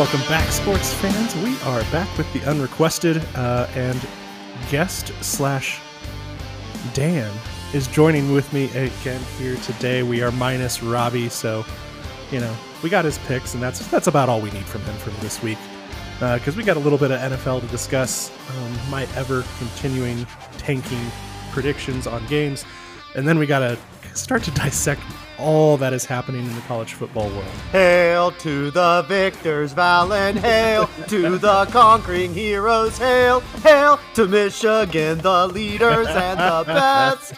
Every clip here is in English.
welcome back, sports fans. We are back with the unrequested uh, and guest slash Dan is joining with me again here today. We are minus Robbie, so you know we got his picks, and that's that's about all we need from him from this week because uh, we got a little bit of NFL to discuss. Um, my ever continuing tanking predictions on games, and then we got to start to dissect all that is happening in the college football world. Hail to the victors, Valen. Hail to the conquering heroes. Hail, hail to Michigan, the leaders and the best.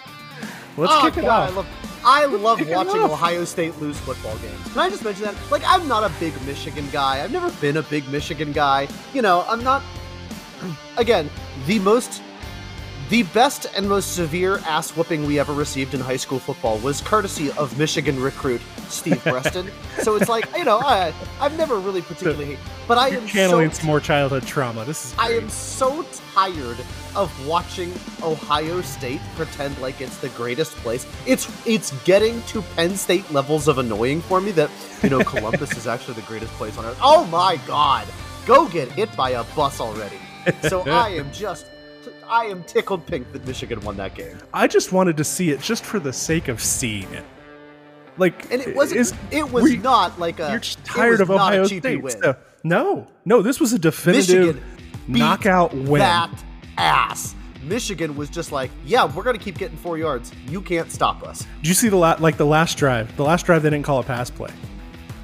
Let's oh, kick it God, off. I love, I love watching Ohio State lose football games. Can I just mention that? Like, I'm not a big Michigan guy. I've never been a big Michigan guy. You know, I'm not. Again, the most the best and most severe ass whooping we ever received in high school football was courtesy of Michigan recruit Steve Breaston. so it's like you know I I've never really particularly, but I am channeling so, some more childhood trauma. This is. Great. I am so tired of watching Ohio State pretend like it's the greatest place. It's it's getting to Penn State levels of annoying for me that you know Columbus is actually the greatest place on earth. Oh my god, go get hit by a bus already. So I am just I am tickled pink that Michigan won that game. I just wanted to see it just for the sake of seeing it. Like, and it wasn't. Is, it was not like a. You're just tired of Ohio State. So, no, no, this was a definitive Michigan knockout win. That ass. Michigan was just like, yeah, we're gonna keep getting four yards. You can't stop us. Did you see the la- like the last drive? The last drive they didn't call a pass play.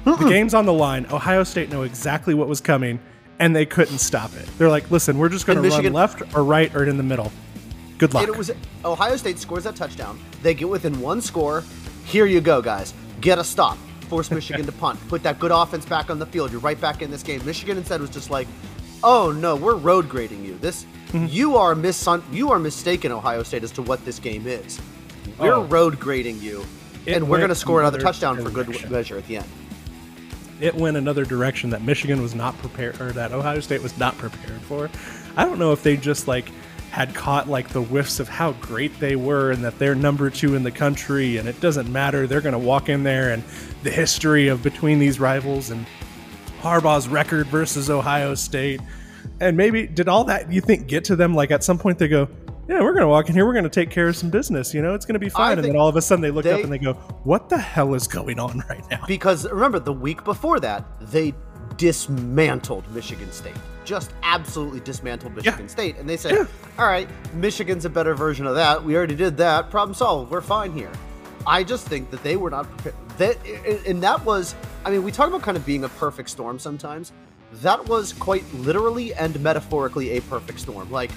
Mm-mm. The game's on the line. Ohio State know exactly what was coming and they couldn't stop it. They're like, listen, we're just going to run left or right or in the middle. Good luck. it was Ohio State scores that touchdown. They get within one score. Here you go, guys. Get a stop. Force Michigan to punt. Put that good offense back on the field. You're right back in this game. Michigan instead was just like, oh no, we're road grading you. This mm-hmm. you are mis you are mistaken, Ohio State, as to what this game is. We're oh. road grading you, it and we're going to score another touchdown for good measure at the end it went another direction that Michigan was not prepared or that Ohio State was not prepared for. I don't know if they just like had caught like the whiffs of how great they were and that they're number 2 in the country and it doesn't matter. They're going to walk in there and the history of between these rivals and Harbaugh's record versus Ohio State. And maybe did all that you think get to them? Like at some point they go yeah, we're going to walk in here. We're going to take care of some business. You know, it's going to be fine. And then all of a sudden they look they, up and they go, what the hell is going on right now? Because remember, the week before that, they dismantled Michigan State. Just absolutely dismantled Michigan yeah. State. And they said, yeah. all right, Michigan's a better version of that. We already did that. Problem solved. We're fine here. I just think that they were not prepared. That, and that was, I mean, we talk about kind of being a perfect storm sometimes. That was quite literally and metaphorically a perfect storm. Like,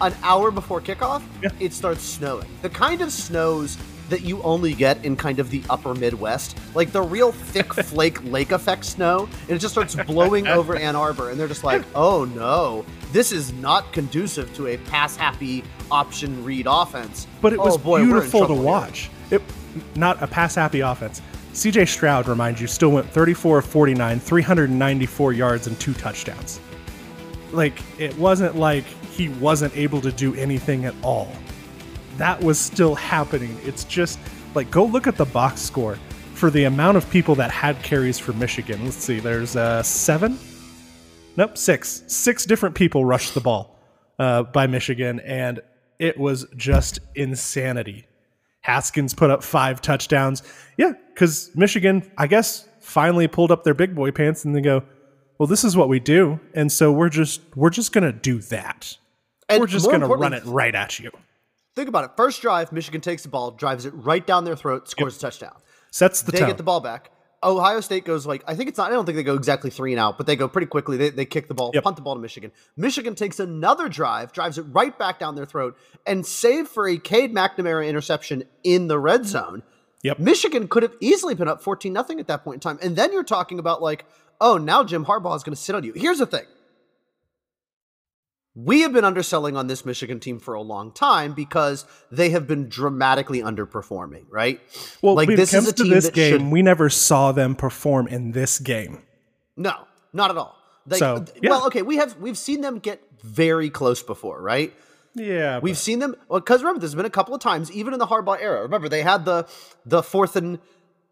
an hour before kickoff, yeah. it starts snowing. The kind of snows that you only get in kind of the upper Midwest, like the real thick flake lake effect snow, and it just starts blowing over Ann Arbor, and they're just like, "Oh no, this is not conducive to a pass happy option read offense." But it was oh, boy, beautiful to watch. Here. It not a pass happy offense. CJ Stroud, remind you, still went 34 of 49, 394 yards and two touchdowns. Like it wasn't like he wasn't able to do anything at all. That was still happening. It's just like go look at the box score for the amount of people that had carries for Michigan. Let's see, there's uh, seven. Nope, six. Six different people rushed the ball uh, by Michigan, and it was just insanity. Haskins put up five touchdowns. Yeah, because Michigan, I guess, finally pulled up their big boy pants and they go, "Well, this is what we do," and so we're just we're just gonna do that. And We're just going to run it right at you. Think about it. First drive, Michigan takes the ball, drives it right down their throat, scores yep. a touchdown. Sets the they tone. get the ball back. Ohio State goes like I think it's not. I don't think they go exactly three and out, but they go pretty quickly. They, they kick the ball, yep. punt the ball to Michigan. Michigan takes another drive, drives it right back down their throat, and save for a Cade McNamara interception in the red zone. Yep. Michigan could have easily been up fourteen nothing at that point in time, and then you're talking about like, oh, now Jim Harbaugh is going to sit on you. Here's the thing: we have been underselling on this Michigan team for a long time because they have been dramatically underperforming, right? Well, like this is a team this game, should... we never saw them perform in this game. No, not at all. Like, so, yeah. well, okay, we have we've seen them get very close before, right? Yeah, we've but... seen them because well, remember, there's been a couple of times, even in the Harbaugh era. Remember, they had the the fourth and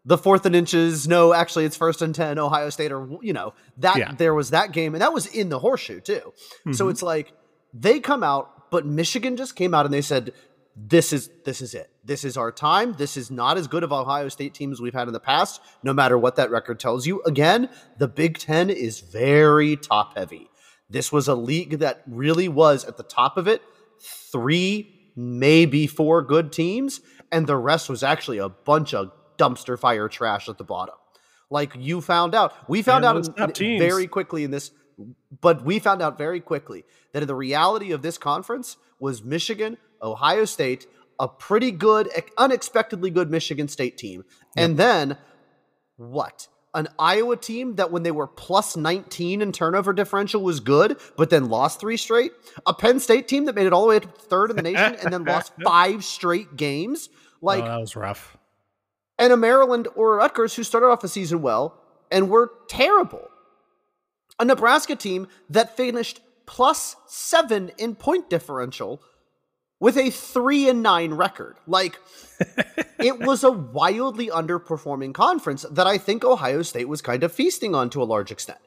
the fourth and inches. No, actually, it's first and ten. Ohio State, or you know that Yeah. there was that game, and that was in the horseshoe too. So Mhm. it's like they come out, but Michigan just came out and they said, "This is this is it. This is our time. This is not as good of Ohio State team as we've had in the past. No matter what that record tells you. Again, the Big Ten is very top heavy. This was a league that really was at the top of it. Three, maybe four good teams, and the rest was actually a bunch of dumpster fire trash at the bottom. Like you found out, we found And out in- top in- teams. very quickly in this, but we found out very quickly that the reality of this conference was Michigan, Ohio State, a pretty good, unexpectedly good Michigan State team, and then what? An Iowa team that when they were plus 19 in turnover differential was good, but then lost three straight. A Penn State team that made it all the way to third in the nation and then lost five straight games. Oh, like, oh, that was rough. And a Maryland or Rutgers who started off the season well and were terrible. A Nebraska team that finished plus seven in point differential with a three and nine record. Like, it was a wildly underperforming conference that I think Ohio State was kind of feasting on to a large extent.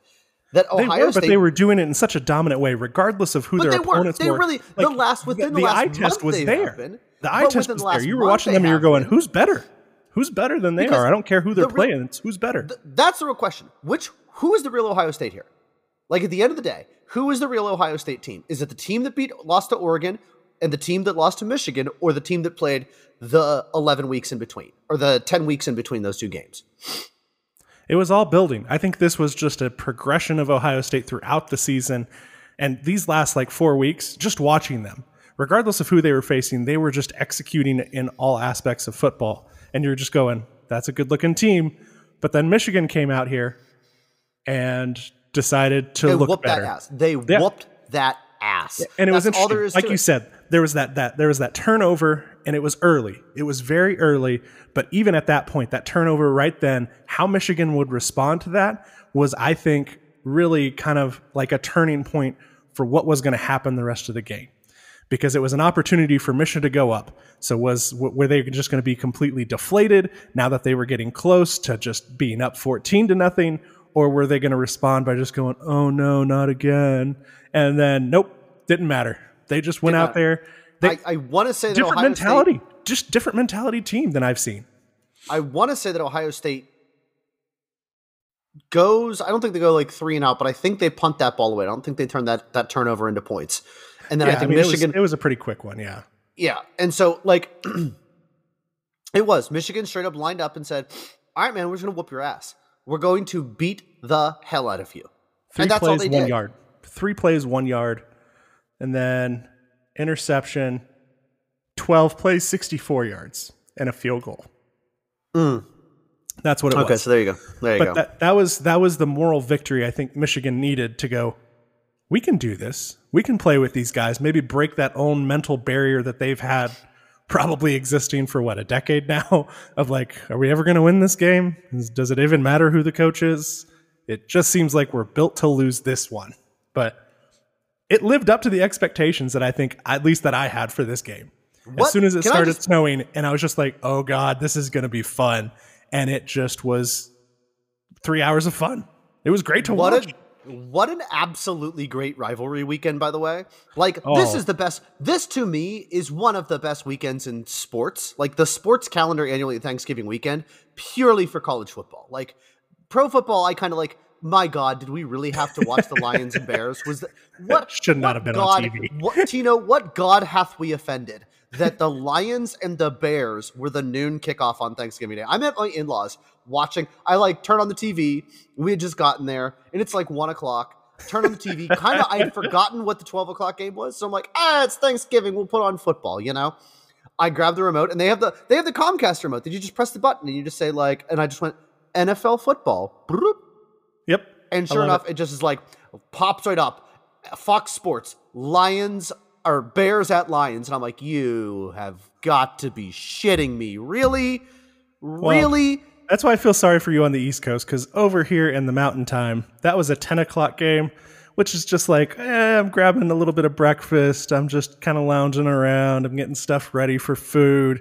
That They Ohio were, State but they were doing it in such a dominant way, regardless of who their they opponents They were. really- the last- within the last eye test was there. been. The eye test was the there. You were watching them, and you were going. "Who's better? Who's better than they Because are? I don't care who they're the re- playing. It's who's better." Th- that's the real question. Which who is the real Ohio State here? Like at the end of the day, who is the real Ohio State team? Is it the team that beat lost to Oregon and the team that lost to Michigan, or the team that played the eleven weeks in between, or the ten weeks in between those two games? It was all building. I think this was just a progression of Ohio State throughout the season. And these last like four weeks, just watching them, regardless of who they were facing, they were just executing in all aspects of football. And you're just going, that's a good looking team. But then Michigan came out here and decided to They look whooped better. that ass. They Yeah. whooped that ass. and it was That's all interesting. there is like you it. said, there was that that there was that turnover, and it was early. It was very early, but even at that point, that turnover right then, how Michigan would respond to that was, I think, really kind of like a turning point for what was going to happen the rest of the game. Because it was an opportunity for Michigan to go up. So was were they just going to be completely deflated now that they were getting close to just being up fourteen to nothing, or were they going to respond by just going, "Oh no, not again"? And then nope, didn't matter. They just went Didn't out there. They, I, I want to say that different Ohio State- mentality, just different mentality team than I've seen. I want to say that Ohio State goes. I don't think they go like three and out, but I think they punt that ball away. I don't think they turn that that turnover into points. And then Yeah, I think mean, it was- Michigan. It was, a pretty quick one. Yeah. yeah, and so like it was Michigan straight up lined up and said, "All right, man, we're just gonna whoop your ass. We're going to beat the hell out of you." Three and that's all plays, they one did. yard. Three plays, one yard, and then interception. Twelve plays, sixty-four yards, and a field goal. That's what it Mm. Okay, was. so there you go. There you but go. that that was that was the moral victory I think Michigan needed to go. We can do this. We can play with these guys. Maybe break that own mental barrier that they've had, probably existing for what a decade now. Of like, are we ever going to win this game? Does it even matter who the coach is? It just seems like we're built to lose this one. But it lived up to the expectations that I think, at least that I had for this game. What- As soon as it can started just- snowing, and I was just like, oh God, this is going to be fun. And it just was three hours of fun. It was great to What watch. a what an absolutely great rivalry weekend, by the way. Like this Oh. is the best. This to me is one of the best weekends in sports. Like the sports calendar annually Thanksgiving weekend, purely for college football. Like pro football, I kind of like. My God, did we really have to watch the Lions and Bears? Was that what Should not what have been on TV. What Tino? What God hath we offended? That the Lions and the Bears were the noon kickoff on Thanksgiving Day. I'm at my in-laws watching. I like turn on the TV. We had just gotten there, and it's like one o'clock. Turn on the TV. kind of, I had forgotten what the twelve o'clock game was, so I'm like, ah, it's Thanksgiving. We'll put on football. You know. I grab the remote, and they have the they have the Comcast remote. Did you just press the button and you just say like, and I just went NFL football. Yep. And sure enough, it. just is like pops right up. Fox Sports, Lions or Bears at Lions. And I'm like, you have got to be shitting me. Really? Really? That's why I feel sorry for you on the East Coast because over here in the Mountain Time, that was a 10 o'clock game, which is just like, eh, I'm grabbing a little bit of breakfast. I'm just kind of lounging around. I'm getting stuff ready for food.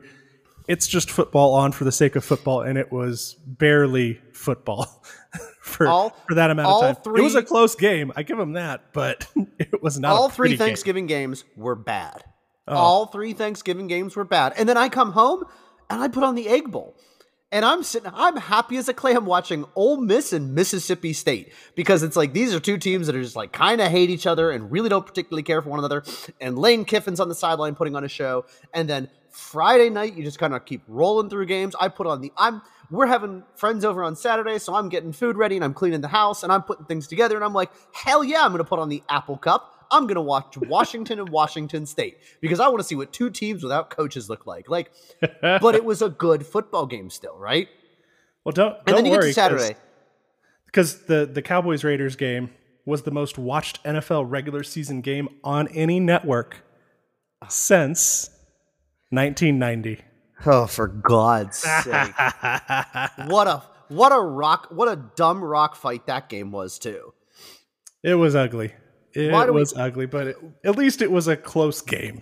it's just football on for the sake of football, and it was barely football for All- for that amount of time. three- it was a close game. I give them that, but it was not. all three pretty game. Thanksgiving games were bad. Oh. All three Thanksgiving games were bad. And then I come home and I put on the Egg Bowl. And I'm sitting, I'm happy as a clam watching Ole Miss and Mississippi State because it's like these are two teams that are just like kind of hate each other and really don't particularly care for one another. And Lane Kiffin's on the sideline putting on a show. And then Friday night, you just kind of keep rolling through games. I put on the, I'm, we're having friends over on Saturday, so I'm getting food ready and I'm cleaning the house and I'm putting things together. And I'm like, hell yeah, I'm going to put on the Apple Cup. I'm going to watch Washington and Washington State because I want to see what two teams without coaches look like. Like, but it was a good football game still, right? Well, don't don't then you worry get to Saturday. because the the Cowboys Raiders game was the most watched NFL regular season game on any network since 1990. Oh, for God's sake! what a what a rock! What a dumb rock fight that game was too. It was ugly. It do we- was ugly, but it, at least it was a close game.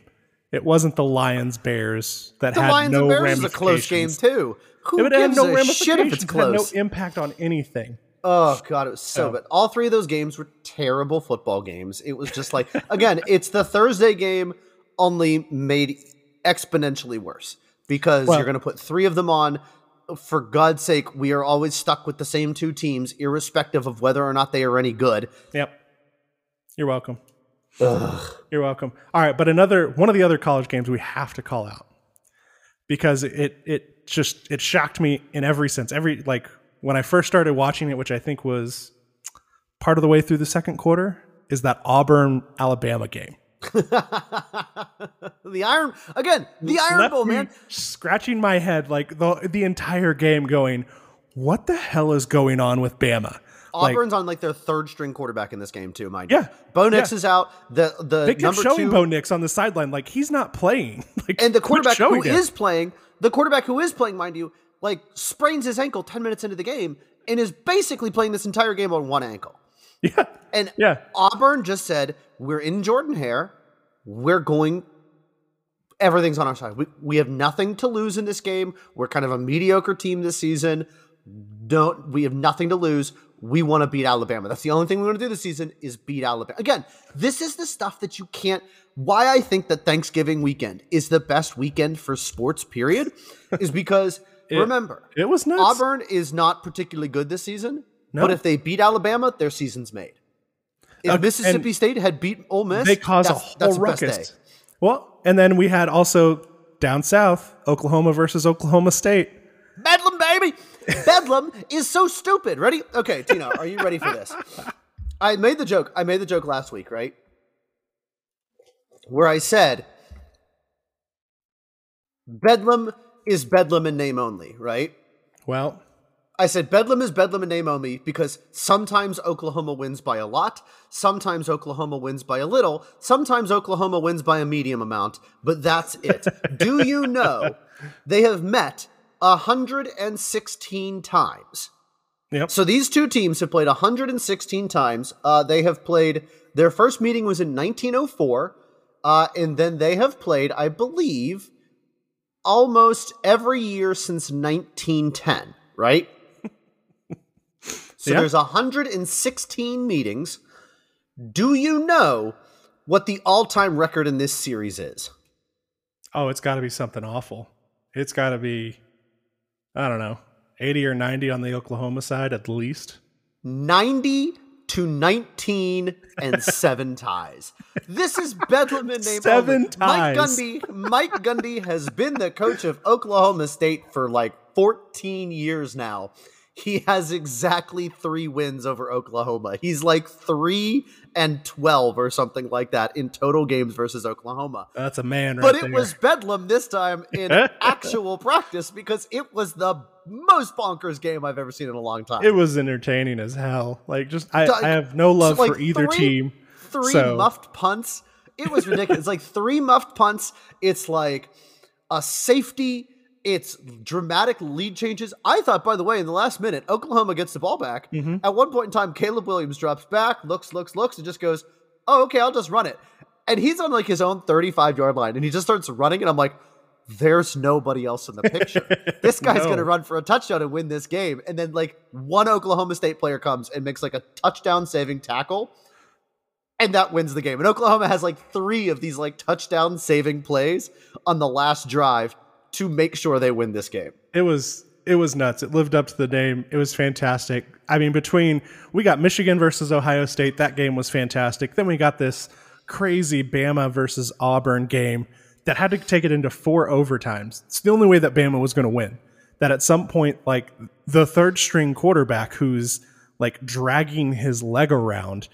It wasn't the Lions Bears that The had Lions no and Bears is a close game too. Who It gives no a shit if it's It no impact on anything. Oh god, it was so Oh. bad. All three of those games were terrible football games. It was just like again, it's the Thursday game only made exponentially worse because Well- you're going to put 3 of them on. For God's sake, we are always stuck with the same two teams irrespective of whether or not they are any good. Yep. You're welcome. You're welcome. All right, but another one of the other college games we have to call out because it it just it shocked me in every sense. Every like when I first started watching it, which I think was part of the way through the second quarter, is that Auburn Alabama game. the Iron again, the Iron Bowl, man. scratching my head like the the entire game, going, "What the hell is going on with Bama?" Like, Auburn's on like their third string quarterback in this game too, mind you. Yeah, Bo Nix yeah. is out. The the they kept showing two Bo Nix on the sideline like he's not playing. Like, and the quarterback who him. is playing, the quarterback who is playing, mind you, like sprains his ankle 10 minutes into the game and is basically playing this entire game on one ankle. yeah, And yeah. Auburn just said, We're in Jordan Hare. We're going everything's on our side. We, we have nothing to lose in this game. We're kind of a mediocre team this season. Don't we have nothing to lose. We want to beat Alabama. That's the only thing we want to do this season is beat Alabama. Again, this is the stuff that you can't why I think that Thanksgiving weekend is the best weekend for sports period is because remember, It was nuts. Auburn is not particularly good this season, No. but if they beat Alabama, their season's made. If Okay, Mississippi State had beat Ole Miss, they caused a whole that's the best ruckus. day. Well, and then we had also down south, Oklahoma versus Oklahoma State. Bedlam, baby! Bedlam is so stupid. Ready? Okay, Tina, are you ready for this? I made the joke. I made the joke last week, right? Where I said, Bedlam is Bedlam in name only, right? Well, I said Bedlam is Bedlam in name only because sometimes Oklahoma wins by a lot, sometimes Oklahoma wins by a little, sometimes Oklahoma wins by a medium amount, but that's it. Do you know they have met 116 times? yep. So these two teams have played 116 times. Uh, they have played, their first meeting was in 1904, uh, and then they have played, I believe, almost every year since 1910, right? so Yeah. there's 116 meetings. Do you know what the all time record in this series is? oh, it's got to be something awful. It's got to be, I don't know, 80 or 90 on the Oklahoma side at least. 90 to 19 and seven ties. This is Bedlam in name Seven only. Mike. Gundy, Mike Gundy has been the coach of Oklahoma State for like 14 years now. He has exactly three wins over Oklahoma. He's like three and 12 or something like that in total games versus Oklahoma. That's a man right But it there. was Bedlam this time in actual practice because it was the most bonkers game I've ever seen in a long time. It was entertaining as hell. Like, just, I, I have no love like for either three- team. three so- muffed punts. It was ridiculous. it's like three muffed punts. It's like a safety. It's dramatic lead changes. I thought, by the way, in the last minute, Oklahoma gets the ball back. Mm-hmm. At one point in time, Caleb Williams drops back, looks, looks, looks, and just goes, "Oh, okay, I'll just run it." And he's on like his own 35 yard line, and he just starts running, and I'm like, there's nobody else in the picture. this guy's No. going to run for a touchdown and win this game. And then, like, one Oklahoma State player comes and makes like a touchdown saving tackle, and that wins the game. And Oklahoma has like three of these like touchdown saving plays on the last drive to make sure they win this game. It was it was nuts. It lived up to the name. It was fantastic. I mean, between we got Michigan versus Ohio State, that game was fantastic. Then we got this crazy Bama versus Auburn game that had to take it into four overtimes. It's the only way that Bama was going to win. That at some point, like the third string quarterback who's like dragging his leg around,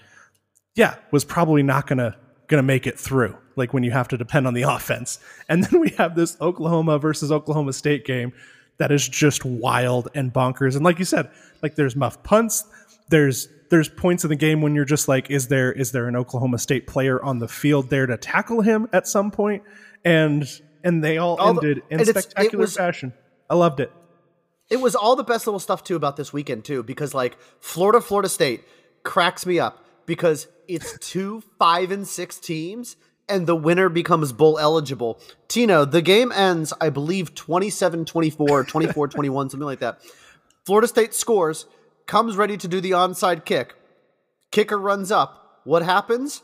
yeah, was probably not gonna gonna make it through. Like when you have to depend on the offense, and then we have this Oklahoma versus Oklahoma State game that is just wild and bonkers. And like you said, like there's muff punts, there's there's points in the game when you're just like, is there is there an Oklahoma State player on the field there to tackle him at some point? And and they all, All the- ended in it's- it spectacular was- fashion. I loved it. It was all the best little stuff too about this weekend too, because like Florida, Florida State cracks me up because it's two five and six teams and the winner becomes bowl eligible. Tino, the game ends, I believe 27-24, 24-21, something like that. Florida State scores, comes ready to do the onside kick. Kicker runs up. What happens?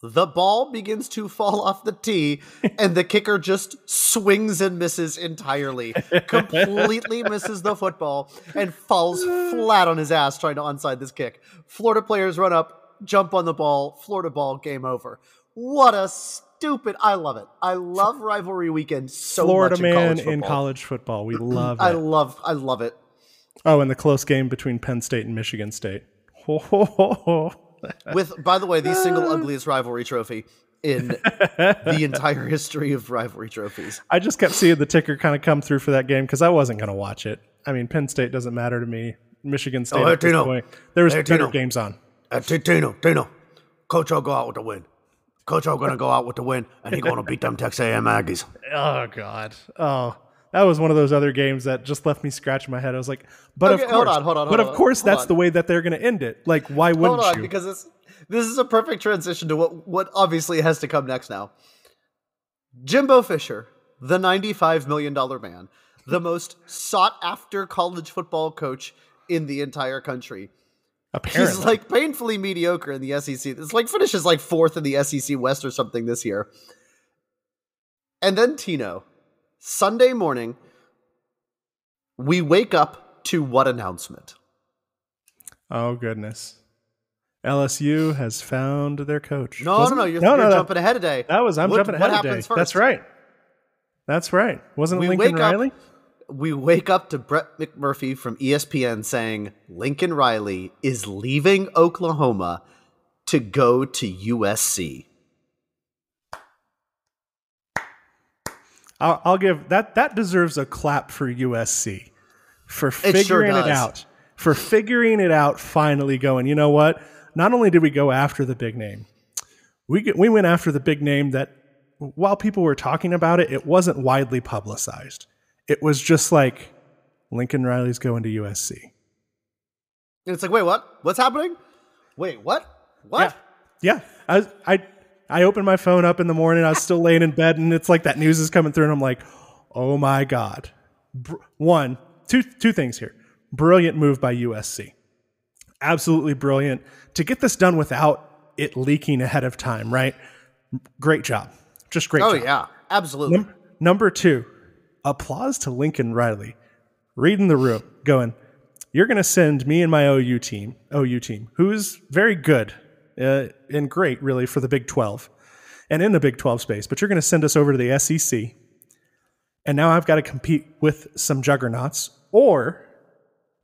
The ball begins to fall off the tee, and the kicker just swings and misses entirely. Completely misses the football and falls flat on his ass trying to onside this kick. Florida players run up, jump on the ball, Florida ball, game over. What a stupid! I love it. I love rivalry weekend so Florida much. man in college in football. college football. We love I love. I love it. Oh, and the close game between Penn State and Michigan State. With, by the way, the single ah. ugliest rivalry trophy in the entire history of rivalry trophies. I just kept seeing the ticker kind of come through for that game because I wasn't going to watch it. I mean, Penn State doesn't matter to me. Michigan State Oh, at this point. There was better games on. Uh, T- Tino, Tino, Coach will go out with the win. Coach will gonna go out with the win, and he gonna beat them Texas A&M Aggies. Oh God. Oh, that was one of those other games that just left me scratching my head. I was like, but Okay, of hold course, on, hold on, but hold of course, hold that's on. the way that they're going to end it. Like, why wouldn't Hold on, you? because this this is a perfect transition to what what obviously has to come next now. Jimbo Fisher, the ninety-five million dollar man, the most sought after college football coach in the entire country. Apparently, He's like painfully mediocre in the SEC. It's like finishes like fourth in the SEC West or something this year. And then Tino, Sunday morning, we wake up to what announcement? oh goodness, LSU has found their coach. No, Wasn't no, no, you're, no, you're no, jumping ahead today. That was I'm What- jumping what ahead today. happens first? That's right. That's right. Wasn't it We Lincoln wake up- Riley? We wake up to Brett McMurphy from ESPN saying Lincoln Riley is leaving Oklahoma to go to USC. I'll, I'll give that. That deserves a clap for USC for figuring it does. out. For figuring it out. Finally, going. You know what? Not only did we go after the big name, we get, we went after the big name that while people were talking about it, it wasn't widely publicized. It was just like Lincoln Riley's going to USC. And it's like, wait, what? What's happening? Wait, what? What? Yeah, I, was- I, I opened my phone up in the morning. I was still laying in bed, and it's like that news is coming through, and I'm like, oh my god. Br- one, two, two things here. Brilliant move by USC. Absolutely brilliant to get this done without it leaking ahead of time. Right? Great job. Just great. Oh job. yeah, absolutely. Num- number two, applause to Lincoln Riley, reading the room, going, "You're going to send me and my OU team, OU team, who's very good uh, and great, really, for the Big 12 and in the Big 12 space, but you're going to send us over to the SEC, and now I've got to compete with some juggernauts, or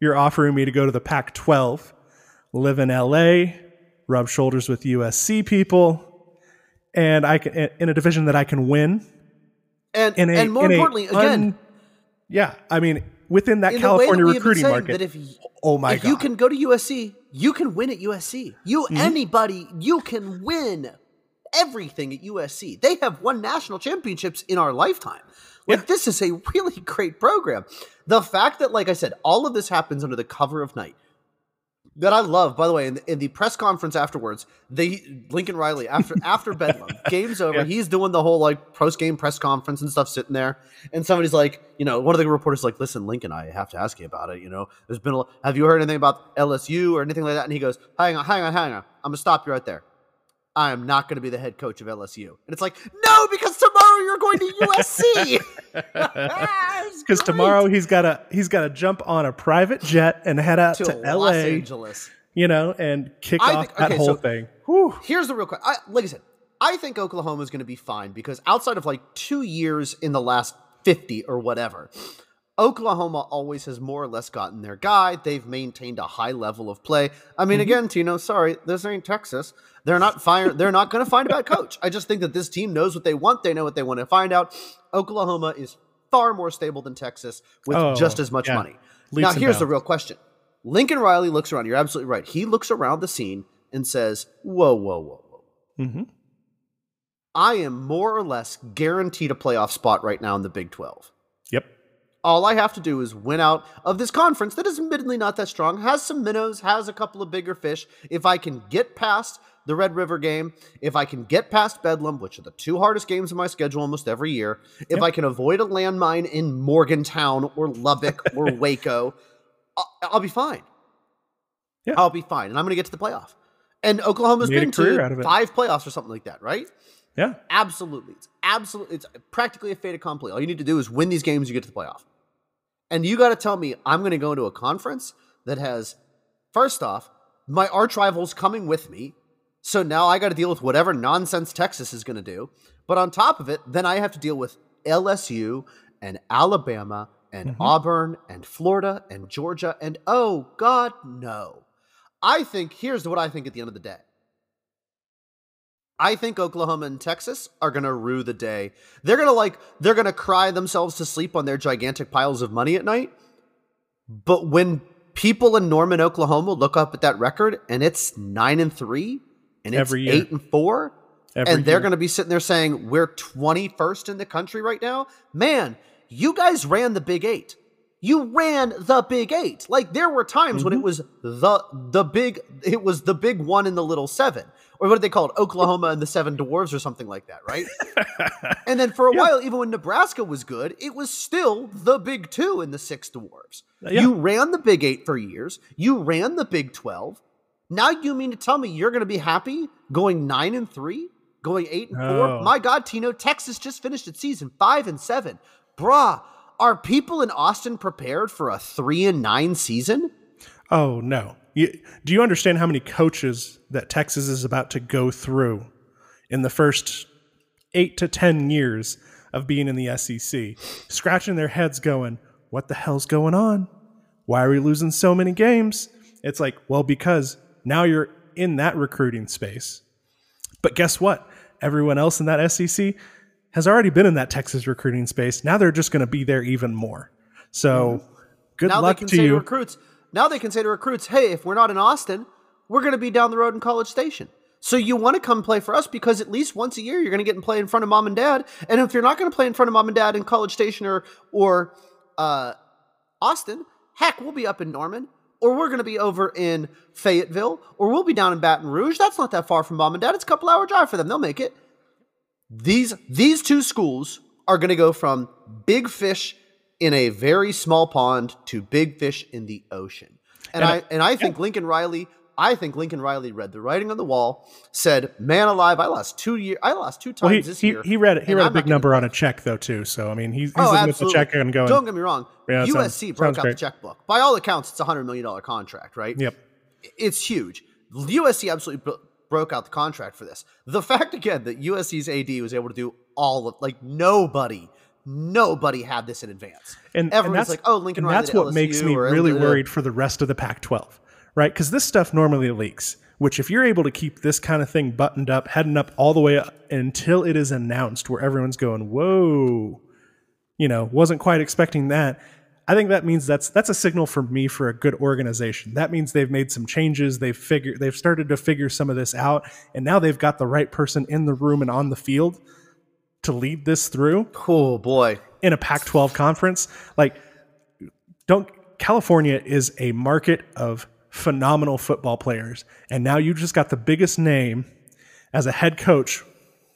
you're offering me to go to the Pac 12, live in LA, rub shoulders with USC people." And I can in a division that I can win, And a, and more importantly, again, yeah, I mean, within that in the way that California been recruiting market. that if oh my god. if god, you can go to USC, you can win at USC. You Mm-hmm. anybody, you can win everything at USC. They have won national championships in our lifetime. Like Yeah. this is a really great program. The fact that, like I said, all of this happens under the cover of night. That I love, by the way, in the, in the press conference afterwards, they Lincoln Riley after after Bedlam, game's over. Yeah. He's doing the whole like post game press conference and stuff, sitting there, and somebody's like, you know, one of the reporters like, listen, Lincoln, I have to ask you about it. You know, there's been a, have you heard anything about LSU or anything like that? And he goes, hang on, hang on, hang on, I'm gonna stop you right there. I am not going to be the head coach of LSU. And it's like, no, because you're going to USC. Because tomorrow he's got to he's got to jump on a private jet and head out to to, Los L.A. Angeles. You know, and kick I off think- that okay, whole so- thing. Whew. Here's the real question. Like I said, I think Oklahoma is going to be fine because outside of like two years in the last 50 or whatever, Oklahoma always has more or less gotten their guy. They've maintained a high level of play. I mean, again, Tino, sorry, this ain't Texas. They're not fire. They're not going to find a bad coach. I just think that this team knows what they want. They know what they want to find out. Oklahoma is far more stable than Texas with Oh, just as much yeah. money. Leaps now, here's the real question. Lincoln Riley looks around. You're absolutely right. He looks around the scene and says, "Whoa, whoa, whoa, whoa." hmm I am more or less guaranteed a playoff spot right now in the Big 12. Yep. All I have to do is win out of this conference that is admittedly not that strong, has some minnows, has a couple of bigger fish. If I can get past the Red River game, if I can get past Bedlam, which are the two hardest games in my schedule almost every year, if I can avoid a landmine in Morgantown or Lubbock or Waco, I'll, I'll be fine. Yeah. I'll be fine. And I'm going to get to the playoff. And Oklahoma's been to five playoffs or something like that, right? Yeah. Absolutely. It's absolutely it's practically a fait accompli. All you need to do is win these games, you get to the playoff. And you gotta tell me I'm gonna go into a conference that has first off, my arch rivals coming with me. So now I gotta deal with whatever nonsense Texas is gonna do. But on top of it, then I have to deal with LSU and Alabama and mm-hmm. Auburn and Florida and Georgia and oh god no. I think here's what I think at the end of the day. I think Oklahoma and Texas are going to rue the day. They're going to like they're going to cry themselves to sleep on their gigantic piles of money at night. But when people in Norman, Oklahoma look up at that record and it's 9 and 3 and it's Every year. 8 and 4 Every and they're going to be sitting there saying we're 21st in the country right now, man, you guys ran the Big 8. You ran the Big 8. Like there were times when it Mm-hmm. was the the big it was the big one in the little 7 or what did they call it? Oklahoma and the Seven Dwarves or something like that, right? and then for a while even when Nebraska was good, it was still the Big 2 and the Six Dwarves. Uh, yeah. You ran the Big 8 for years. You ran the Big 12. Now you mean to tell me you're going to be happy going 9 and 3? Going 8 and 4? No. My god, Tino, Texas just finished its season 5 and 7. Bruh, are people in Austin prepared for a 3 and 9 season? Oh no! You, do you understand how many coaches that Texas is about to go through in the first eight to ten years of being in the SEC, scratching their heads, going, "What the hell's going on? Why are we losing so many games?" It's like, well, because now you're in that recruiting space. But guess what? Everyone else in that SEC has already been in that Texas recruiting space. Now they're just going to be there even more. So, mm-hmm. good now luck they can to say to you. recruits. Now they can say to recruits, "Hey, if we're not in Austin, we're going to be down the road in College Station. So you want to come play for us because at least once a year you're going to get and play in front of mom and dad. And if you're not going to play in front of mom and dad in College Station or or uh, Austin, heck, we'll be up in Norman." Or we're going to be over in Fayetteville, or we'll be down in Baton Rouge. That's not that far from mom and dad. It's a couple hour drive for them. They'll make it. These these two schools are going to go from big fish in a very small pond to big fish in the ocean. And, And I and I think Lincoln Riley, I think Lincoln Riley read the writing on the wall, said, "Man alive, I lost two year, I lost two times Well, he, this he, year." he read it. He read a I'm not big number on a check though too. So I mean, he's, he's Oh, looking at the check and going, Don't get me wrong. Yeah, USC sounds- broke sounds out great. the checkbook. By all accounts, it's a hundred million dollar contract, right? "Yep, it's huge. USC absolutely bro- broke out the contract for this. The fact again that USC's AD was able to do all of like nobody, nobody had this in advance. and, everyone's that's like, oh, Lincoln Riley that's what makes me really LSU. worried for the rest of the Pac-12, right? Because this stuff normally leaks. Which, if you're able to keep this kind of thing buttoned up, heading up all the way up until it is announced, where everyone's going, "Whoa," you know, wasn't quite expecting that. I think that means that's that's a signal for me for a good organization. That means they've made some changes. They've figured they've started to figure some of this out, and now they've got the right person in the room and on the field to lead this through Oh boy. in a Pac-12 conference. Like, don't California is a market of phenomenal football players, and now you just got the biggest name as a head coach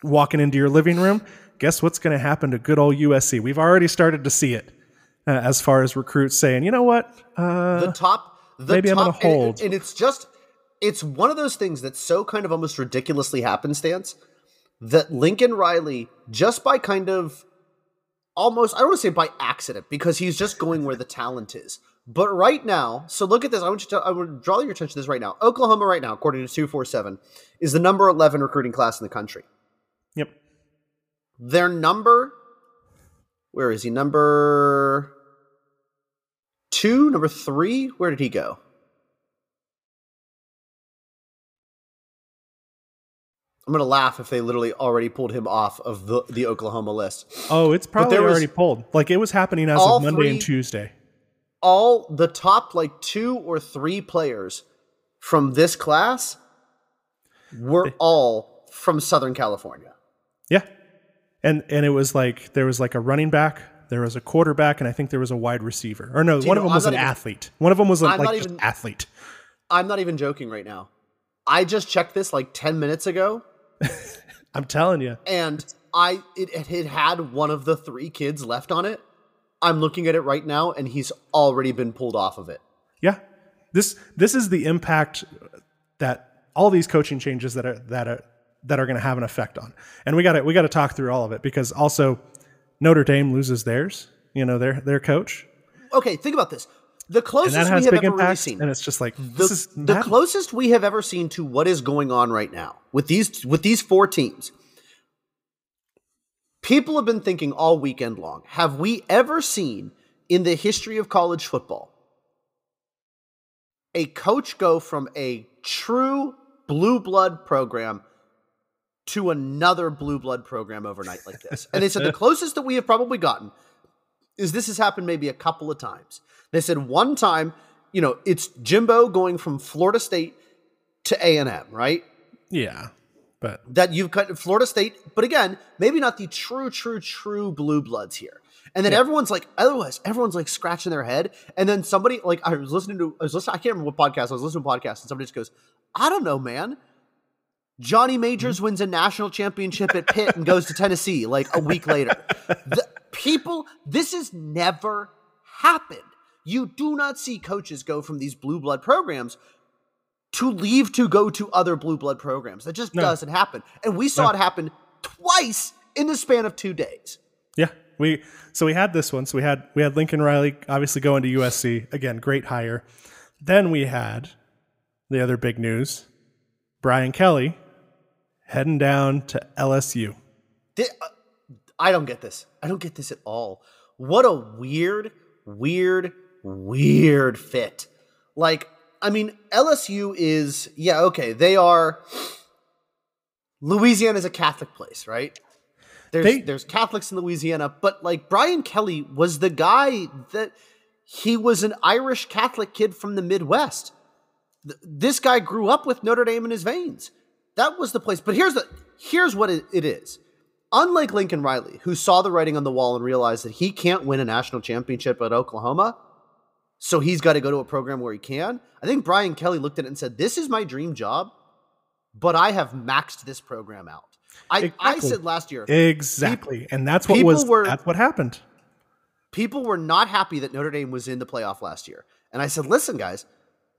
walking into your living room. Guess what's going to happen to good old USC? We've already started to see it uh, as far as recruits saying, you know what? Uh, the top, the maybe I'm top, gonna hold. And, and it's just, it's one of those things that's so kind of almost ridiculously happenstance that Lincoln Riley, just by kind of almost, I don't want to say by accident, because he's just going where the talent is. But right now, so look at this. I want you to, I want to draw your attention to this right now. Oklahoma, right now, according to 247, is the number 11 recruiting class in the country. yep. Their number, where is he? Number two, number three? Where did he go? I'm gonna laugh if they literally already pulled him off of the, the Oklahoma list. Oh, it's probably already pulled. Like it was happening as of Monday and Tuesday. All the top like two or three players from this class were all from Southern California. Yeah. And and it was like there was like a running back, there was a quarterback, and I think there was a wide receiver. Or no, one of them I'm was an even- athlete. One of them was I'm like even- athlete. I'm not even joking right now. I just checked this like 10 minutes ago I'm telling you. and I it, it had had one of the three kids left on it. I'm looking at it right now, and he's already been pulled off of it. Yeah. This this is the impact that all these coaching changes that are that are that are going to have an effect on. And we got to we got to talk through all of it because also Notre Dame loses theirs, you know, their their coach. Okay, think about this. The closest we have ever really seen, and it's just like the, this is the closest we have ever seen to what is going on right now with these with these four teams. People have been thinking all weekend long. Have we ever seen in the history of college football a coach go from a true blue blood program to another blue blood program overnight like this? And they said the closest that we have probably gotten is this has happened maybe a couple of times. They said one time, you know, it's Jimbo going from Florida State to A&M, right? yeah. But That you've cut Florida State, but again, maybe not the true, true, true blue bloods here. And then everyone's like, otherwise, everyone's like scratching their head. And then somebody, like, I was listening to, I was listening, I can't remember what podcast, I was listening to a podcast, and somebody just goes, I don't know, man. Johnny Majors hmm? wins a national championship at Pitt and goes to Tennessee like a week later. The, people, this has never happened. You do not see coaches go from these blue blood programs to leave to go to other blue blood programs. That just No. doesn't happen. And we saw No. it happen twice in the span of two days. Yeah, we so we had this one. So we had we had Lincoln Riley obviously going to USC again, great hire. Then we had the other big news: Brian Kelly heading down to LSU. Thi- uh, I don't get this. I don't get this at all. What a weird, weird, weird fit. Like, I mean, LSU is, yeah, okay, they are. Louisiana is a Catholic place, right? There's, They- there's Catholics in Louisiana, but like Brian Kelly was the guy that he was an Irish Catholic kid from the Midwest. Th- This guy grew up with Notre Dame in his veins. That was the place. But here's the here's what it, it is. Unlike Lincoln Riley, who saw the writing on the wall and realized that he can't win a national championship at Oklahoma, so he's got to go to a program where he can. I think Brian Kelly looked at it and said, "This is my dream job, but I have maxed this program out." I, I said last year, Exactly, and that's what was were- that's what happened. people were not happy that Notre Dame was in the playoff last year. And I said, listen, guys,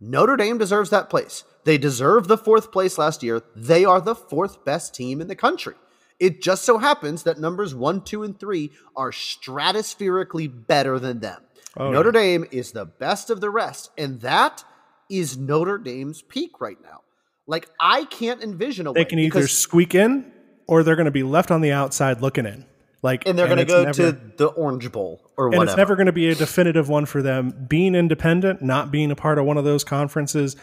Notre Dame deserves that place. They deserve the fourth place last year. They are the fourth best team in the country. It just so happens that numbers one, two, and three are stratospherically better than them. Oh, Notre Dame is the best of the rest. And that is Notre Dame's peak right now. Like, I can't envision a They way. can either squeak in or they're going to be left on the outside looking in. Like, and they're going to go never- to the Orange Bowl or and whatever. it's never going to be a definitive one for them. Being independent, not being a part of one of those conferences,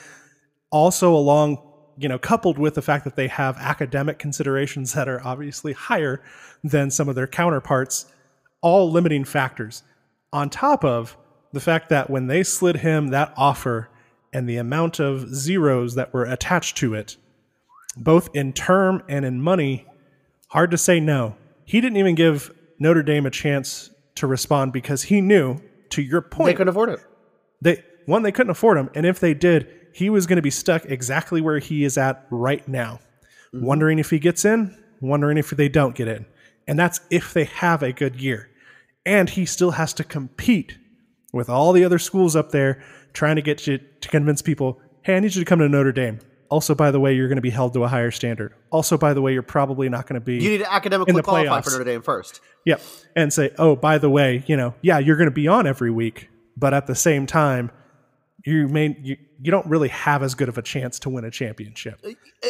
also along, you know, coupled with the fact that they have academic considerations that are obviously higher than some of their counterparts, all limiting factors. On top of the fact that when they slid him that offer and the amount of zeros that were attached to it, both in term and in money, hard to say no. He didn't even give Notre Dame a chance to respond because he knew, to your point, they couldn't afford it. they one they couldn't afford him, and if they did, he was going to be stuck exactly where he is at right now, mm-hmm. wondering if he gets in, wondering if they don't get in. And that's if they have a good year. And he still has to compete with all the other schools up there trying to get you to convince people, hey, I need you to come to Notre Dame. Also, by the way, you're going to be held to a higher standard. Also, by the way, you're probably not going to be. You need to academically the qualify playoffs. for Notre Dame first. Yep. And say, oh, by the way, you know, yeah, you're going to be on every week, but at the same time, you may you, you don't really have as good of a chance to win a championship.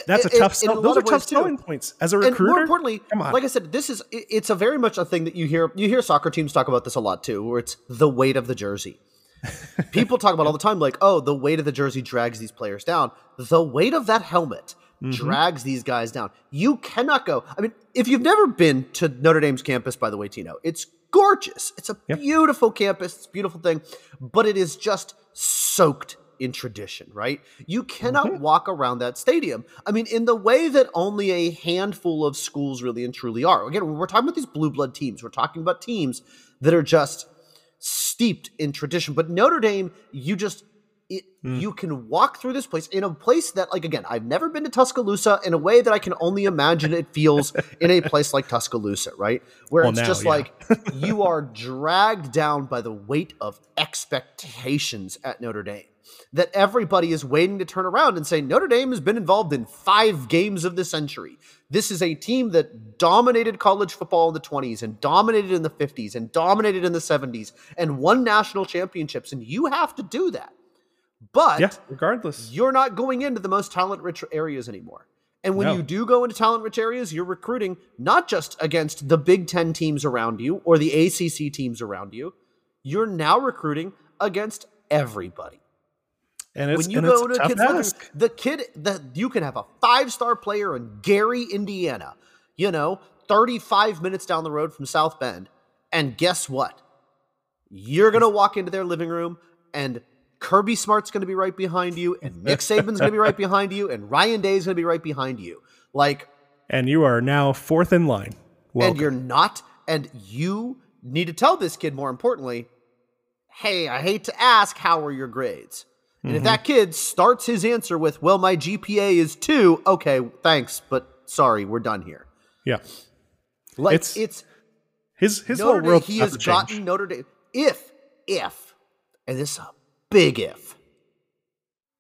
That's a in- tough. Sell, a those are tough selling points as a And recruiter. more importantly, come on. like I said, this is it's a very much a thing that you hear you hear soccer teams talk about this a lot too, where it's the weight of the jersey. People talk about all the time, like, oh, the weight of the jersey drags these players down. The weight of that helmet Mm-hmm. drags these guys down. You cannot go. I mean, if you've never been to Notre Dame's campus, by the way, Tino, it's gorgeous. It's a Yep. beautiful campus. It's a beautiful thing, but it is just soaked in tradition, right? You cannot Mm-hmm. walk around that stadium. I mean, in the way that only a handful of schools really and truly are. Again, we're talking about these blue blood teams, we're talking about teams that are just steeped in tradition. But Notre Dame, you just it, Hmm. you can walk through this place in a place that, like, again, I've never been to Tuscaloosa in a way that I can only imagine it feels in a place like Tuscaloosa, right? Where Well, it's now, just yeah. like you are dragged down by the weight of expectations at Notre Dame. That everybody is waiting to turn around and say Notre Dame has been involved in five games of the century. This is a team that dominated college football in the 20s and dominated in the 50s and dominated in the 70s and won national championships. And you have to do that. But yeah, regardless. you're not going into the most talent rich areas anymore. And when No. you do go into talent rich areas, you're recruiting not just against the Big Ten teams around you or the ACC teams around you, you're now recruiting against everybody. And it's, when you and go to kid's ask. the kid that you can have a five star player in Gary, Indiana, you know, 35 minutes down the road from South Bend. And guess what? You're going to walk into their living room and Kirby Smart's going to be right behind you, and Nick Saban's going to be right behind you, and Ryan Day's going to be right behind you. Like, And you are now fourth in line. Well, and you're not, and you need to tell this kid more importantly, hey, I hate to ask, how are your grades? And Mm-hmm. if that kid starts his answer with, well, my GPA is two, okay, thanks, but sorry, we're done here. yeah. Like, It's- it's, His his Notre whole Dame, world he has has to change. gotten Notre Dame. If, if, and this is a big if,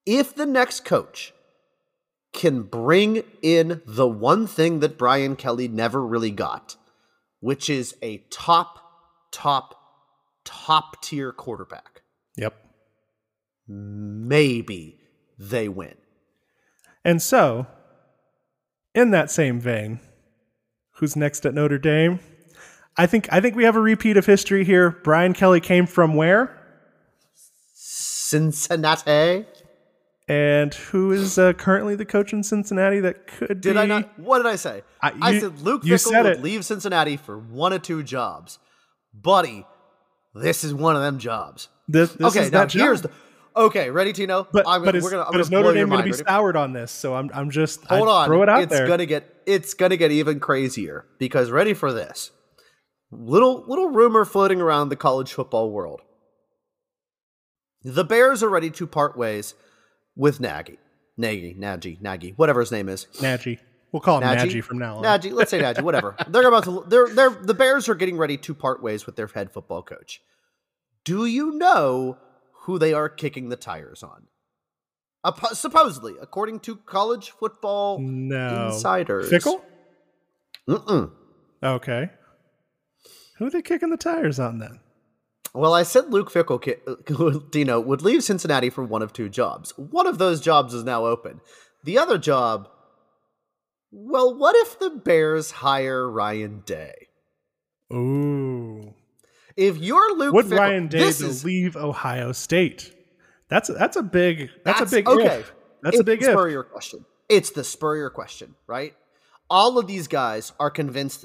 if the next coach can bring in the one thing that Brian Kelly never really got, which is a top, top, top tier quarterback, Yep. maybe they win. And so, in that same vein, who's next at Notre Dame? I think I think we have a repeat of history here. Brian Kelly came from where? Cincinnati. And who is uh, currently the coach in Cincinnati that could Did be? I not? What did I say? I- I, said Luke you Fickell said would it. leave Cincinnati for one or two jobs. Buddy, this is one of them jobs. This, this okay, is now job. here's the. Okay, ready, Tino? But, I'm, but is, we're gonna, I'm but is Notre Dame going to be Ready? soured on this? So I'm, I'm just Hold I on. throw it out it's there. gonna get it's gonna get even crazier because ready for this. Little little rumor floating around the college football world. The Bears are ready to part ways with Nagy. Nagy, Nagy, Nagy, whatever his name is. Nagy. We'll call him Nagy? Nagy from now on. Nagy, let's say Nagy, whatever. They're about to they're they're the Bears are getting ready to part ways with their head football coach. Do you know who they are kicking the tires on? Supposedly, according to college football No. insiders. Fickell? Mm-mm. Okay. Who are they kicking the tires on then? Well, I said Luke Fickell, would leave Cincinnati for one of two jobs. One of those jobs is now open. The other job, well, what if the Bears hire Ryan Day? Ooh. If you're Luke Would Fickell, Ryan Day to is leave Ohio State? That's a, that's a big that's, a big okay. if. That's it's a big the if. Spurrier question. It's the Spurrier question, right? All of these guys are convinced,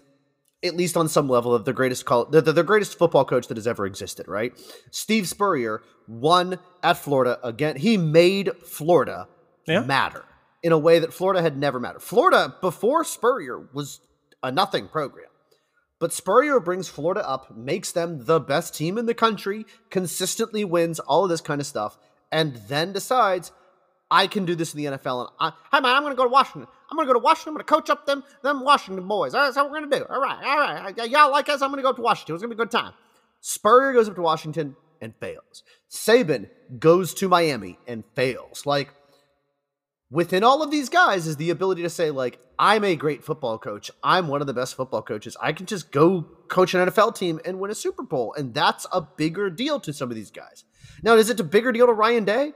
at least on some level, of the greatest call, the, the, the greatest football coach that has ever existed, right? Steve Spurrier won at Florida again. He made Florida Yeah. matter in a way that Florida had never mattered. Florida before Spurrier was a nothing program. But Spurrier brings Florida up, makes them the best team in the country, consistently wins all of this kind of stuff, and then decides, I can do this in the NFL. And I, hey man, I'm going to go to Washington. I'm going to go to Washington. I'm going to coach up them them Washington boys. That's what we're going to do. All right, all right. Y'all like us? I'm going to go to Washington. It's going to be a good time. Spurrier goes up to Washington and fails. Saban goes to Miami and fails. Like within all of these guys is the ability to say like I'm a great football coach. I'm one of the best football coaches. I can just go coach an NFL team and win a Super Bowl and that's a bigger deal to some of these guys. Now, is it a bigger deal to Ryan Day?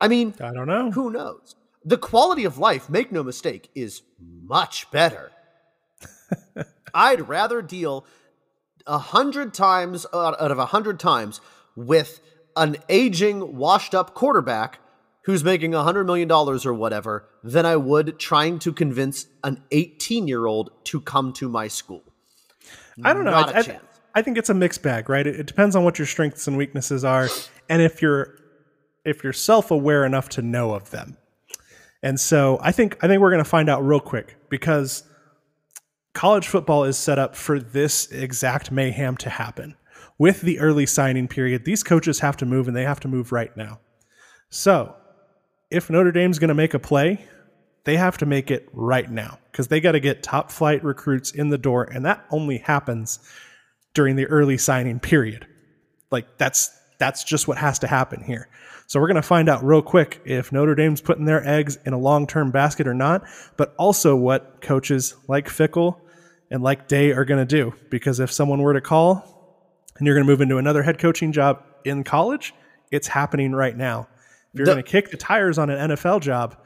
I mean, I don't know. Who knows? The quality of life, make no mistake, is much better. I'd rather deal a hundred times out of a hundred times with an aging, washed up quarterback who's making a hundred million dollars or whatever than I would trying to convince an 18 year old to come to my school. I don't know. I, I, I, think it's a mixed bag, right? It, it depends on what your strengths and weaknesses are, and if you're if you're self aware enough to know of them. And so I think I think we're going to find out real quick because college football is set up for this exact mayhem to happen. With the early signing period, these coaches have to move and they have to move right now. So, if Notre Dame's going to make a play, they have to make it right now because they got to get top flight recruits in the door and that only happens during the early signing period. Like that's that's just what has to happen here. So we're going to find out real quick if Notre Dame's putting their eggs in a long-term basket or not, but also what coaches like Fickell and like Day are going to do because if someone were to call and you're going to move into another head coaching job in college, it's happening right now. If you're going to kick the tires on an NFL job,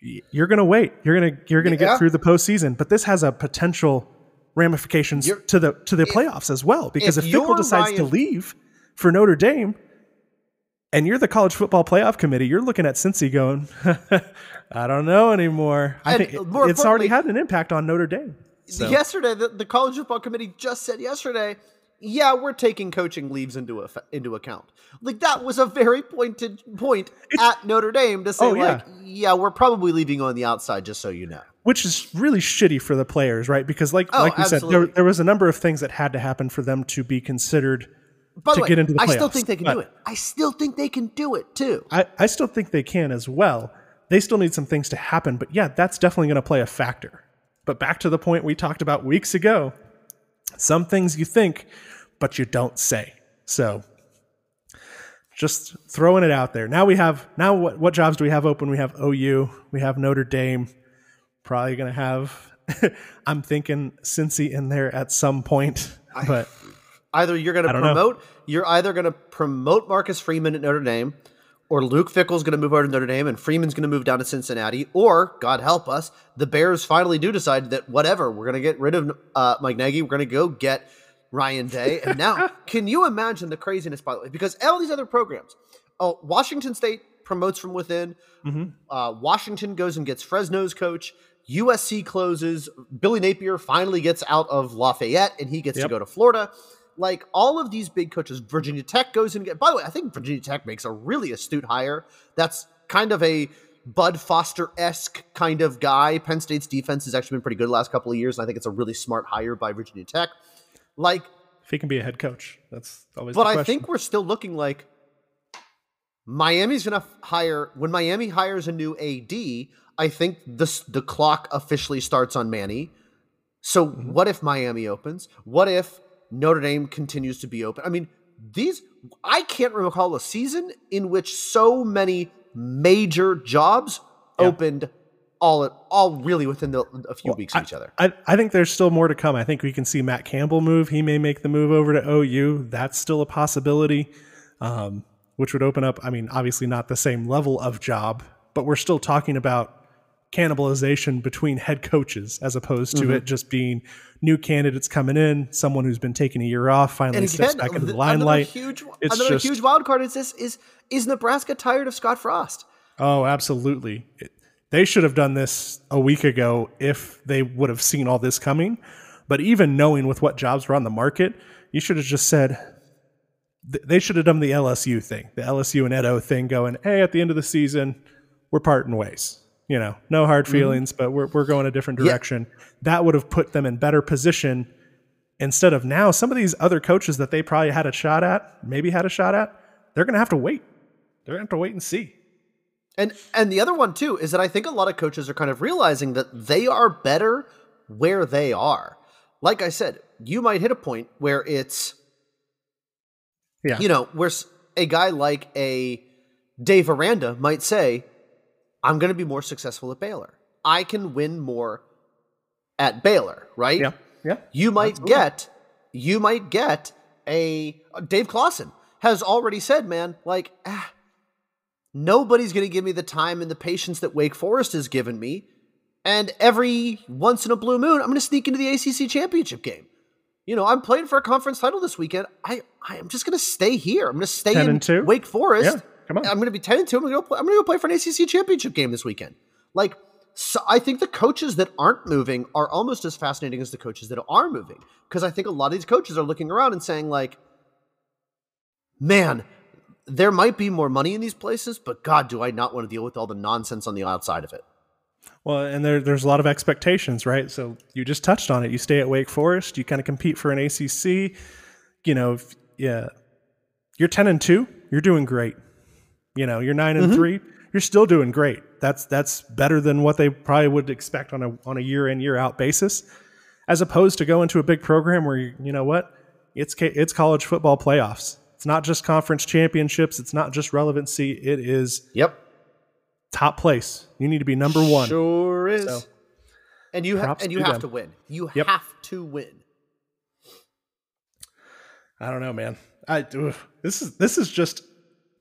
you're going to wait. You're going to you're going to yeah. get through the postseason, but this has a potential ramifications you're, to the to the if, playoffs as well. Because if, if Fickell decides Ryan, to leave for Notre Dame, and you're the college football playoff committee, you're looking at Cincy going, I don't know anymore. I think it's already had an impact on Notre Dame. So. Yesterday, the, the college football committee just said yesterday yeah, we're taking coaching leaves into a, into account. Like that was a very pointed point it's, at Notre Dame to say, oh, yeah. like, yeah, we're probably leaving on the outside, just so you know. Which is really shitty for the players, right? Because, like, oh, like we said, there, there, was a number of things that had to happen for them to be considered By to way, get into the playoffs. I still think they can do it. I still think they can do it too. I, I still think they can as well. They still need some things to happen, but yeah, that's definitely going to play a factor. But back to the point we talked about weeks ago some things you think, but you don't say. So just throwing it out there. Now we have now what what jobs do we have open? We have OU, we have Notre Dame. Probably going to have I'm thinking Cincy in there at some point, but either you're going to promote know. you're either going to promote Marcus Freeman at Notre Dame or Luke Fickell's going to move over to Notre Dame and Freeman's going to move down to Cincinnati, or God help us, the Bears finally do decide that whatever, we're going to get rid of uh, Mike Nagy, we're going to go get Ryan Day, and now can you imagine the craziness? By the way, because all these other programs, oh, Washington State promotes from within, mm-hmm. uh, Washington goes and gets Fresno's coach. USC closes. Billy Napier finally gets out of Lafayette and he gets yep. to go to Florida like all of these big coaches, Virginia Tech goes and get. By the way, I think Virginia Tech makes a really astute hire. That's kind of a Bud Foster esque kind of guy. Penn State's defense has actually been pretty good the last couple of years, and I think it's a really smart hire by Virginia Tech. Like, if he can be a head coach, that's always. But I think we're still looking like Miami's going to hire when Miami hires a new AD. I think this the clock officially starts on Manny. So mm-hmm. what if Miami opens? What if Notre Dame continues to be open. I mean, these I can't recall a season in which so many major jobs yeah. opened all all really within the, a few well, weeks of each other. I, I think there's still more to come. I think we can see Matt Campbell move. He may make the move over to OU. That's still a possibility, um, which would open up. I mean, obviously not the same level of job, but we're still talking about cannibalization between head coaches as opposed to mm-hmm. it just being new candidates coming in, someone who's been taking a year off finally again, steps back into the limelight. Another huge, it's another just, huge wild card is this is is Nebraska tired of Scott Frost? Oh, absolutely. It, they should have done this a week ago if they would have seen all this coming. But even knowing with what jobs were on the market, you should have just said they should have done the LSU thing, the LSU and Edo thing, going, "Hey, at the end of the season, we're parting ways." You know, no hard mm-hmm. feelings, mm-hmm. but we're, we're going a different direction. Yeah. That would have put them in better position instead of now some of these other coaches that they probably had a shot at, maybe had a shot at, they're going to have to wait. They're going to have to wait and see. And and the other one too is that I think a lot of coaches are kind of realizing that they are better where they are. Like I said, you might hit a point where it's Yeah. you know, where a guy like a Dave Aranda might say, I'm going to be more successful at Baylor. I can win more at Baylor, right? Yeah. Yeah. You might Absolutely. get, you might get a Dave Clawson has already said, man, like, ah, nobody's going to give me the time and the patience that Wake Forest has given me. And every once in a blue moon, I'm going to sneak into the ACC championship game. You know, I'm playing for a conference title this weekend. I, I am just going to stay here. I'm going to stay in two? Wake Forest. Yeah, come on. I'm going to be 10 and 2. I'm going to go play, I'm going to go play for an ACC championship game this weekend. Like, so I think the coaches that aren't moving are almost as fascinating as the coaches that are moving. Because I think a lot of these coaches are looking around and saying, like, man, there might be more money in these places, but God, do I not want to deal with all the nonsense on the outside of it. Well, and there, there's a lot of expectations, right? So you just touched on it. You stay at Wake Forest, you kind of compete for an ACC. You know, if, yeah, you're 10 and 2, you're doing great. You know, you're 9 and mm-hmm. 3, you're still doing great. That's that's better than what they probably would expect on a on a year in year out basis as opposed to going to a big program where you, you know what? It's it's college football playoffs. It's not just conference championships, it's not just relevancy, it is Yep. top place. You need to be number 1. Sure is. So, and you ha- and you have them. to win. You Yep. have to win. I don't know, man. I ugh, this is this is just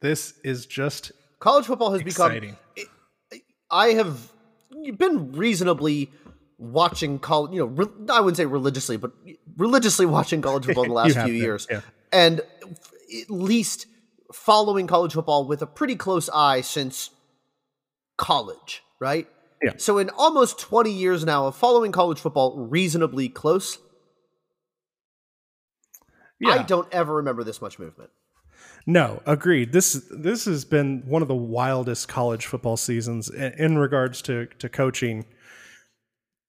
this is just College football has exciting. become. I have been reasonably watching college. You know, re- I wouldn't say religiously, but religiously watching college football in the last few been, years, yeah. and at least following college football with a pretty close eye since college, right? Yeah. So in almost 20 years now of following college football reasonably close, yeah. I don't ever remember this much movement. No, agreed. This this has been one of the wildest college football seasons in, in regards to to coaching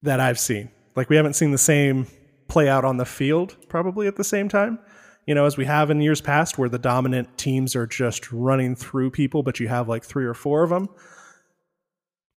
that I've seen. Like we haven't seen the same play out on the field probably at the same time. You know, as we have in years past where the dominant teams are just running through people but you have like 3 or 4 of them.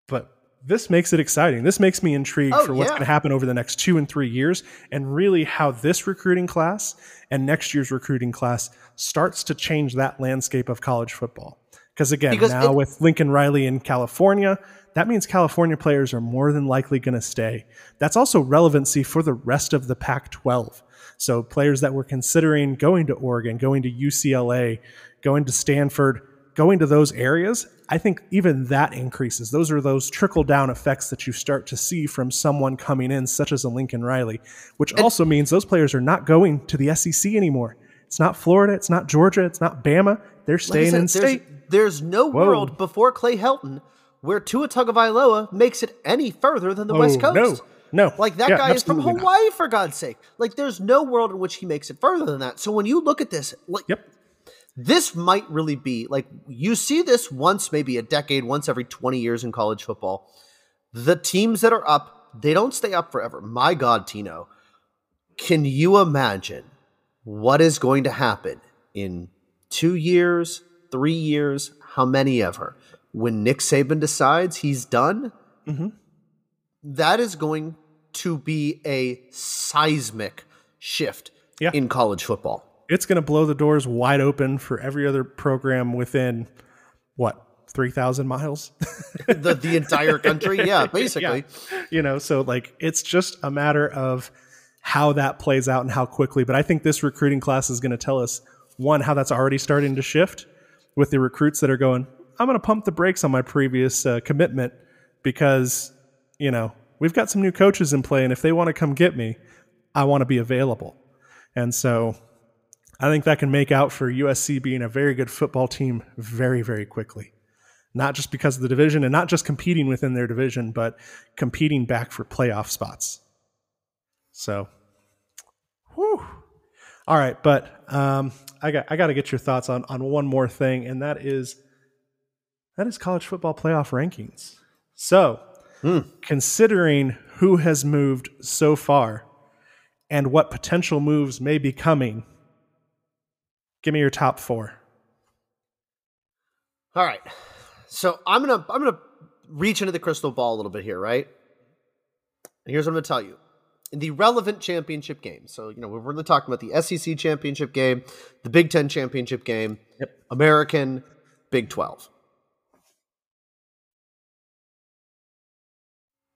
But this makes it exciting. This makes me intrigued Oh, for what's yeah. going to happen over the next 2 and 3 years and really how this recruiting class and next year's recruiting class starts to change that landscape of college football. Because again, Because now it- with Lincoln Riley in California, that means California players are more than likely going to stay. That's also relevancy for the rest of the Pac 12. So players that were considering going to Oregon, going to UCLA, going to Stanford, going to those areas, I think even that increases. Those are those trickle down effects that you start to see from someone coming in, such as a Lincoln Riley, which also means those players are not going to the SEC anymore. It's not Florida, it's not Georgia, it's not Bama. They're Like staying said, in there's, state. there's no Whoa. world before Clay Helton where Tua Tagovailoa makes it any further than the oh, West Oh, Coast. no, no. Like that Yeah, guy is from absolutely not. Hawaii for God's sake. Like there's no world in which he makes it further than that. So when you look at this, like Yep. This might really be like you see this once maybe a decade, once every 20 years in college football. The teams that are up, they don't stay up forever. My God, Tino. Can you imagine what is going to happen in two years, three years, how many ever, when Nick Saban decides he's done? Mhm. That is going to be a seismic shift Yeah. in college football. It's going to blow the doors wide open for every other program within what, 3,000 miles? the the entire country. Yeah, basically. you know so like it's just a matter of how that plays out and how quickly but i think this recruiting class is going to tell us one how that's already starting to shift with the recruits that are going i'm going to pump the brakes on my previous uh, commitment because you know we've got some new coaches in play and if they want to come get me i want to be available and so i think that can make out for usc being a very good football team very very quickly not just because of the division and not just competing within their division, but competing back for playoff spots. So, whew. All right, but um, I got I got to get your thoughts on on one more thing, and that is that is college football playoff rankings. So, considering who has moved so far and what potential moves may be coming, give me your top four. All right. So I'm gonna I'm gonna reach into the crystal ball a little bit here, right? And here's what I'm gonna tell you. In the relevant championship game, so you know we're really talking about the SEC championship game, the Big Ten championship game, Yep. American, Big Twelve.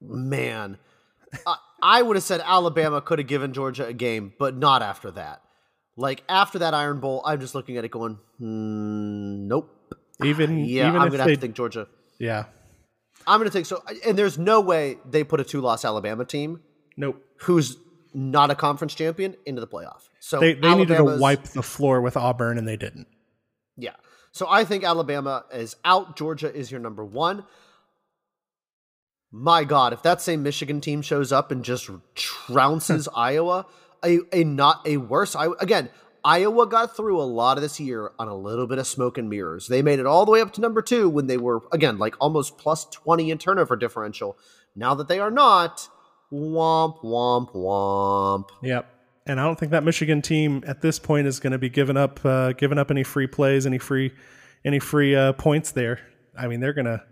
Man, I, I would have said Alabama could have given Georgia a game, but not after that. Like after that Iron Bowl, I'm just looking at it going, hmm, nope. Even Yeah, even I'm gonna have to think Georgia. yeah, I'm gonna think so, and there's no way they put a two-loss Alabama team nope. who's not a conference champion into the playoff. So They they needed to wipe the floor with Auburn, and they didn't. Yeah. So I think Alabama is out. Georgia is your number one. My God, if that same Michigan team shows up and just trounces Iowa, a, a not a worse. I again, Iowa got through a lot of this year on a little bit of smoke and mirrors. They made it all the way up to number two when they were again like almost plus twenty in turnover differential. Now that they are not, womp womp womp. Yep. And I don't think that Michigan team at this point is going to be giving up uh, giving up any free plays, any free any free uh, points there. I mean, they're gonna.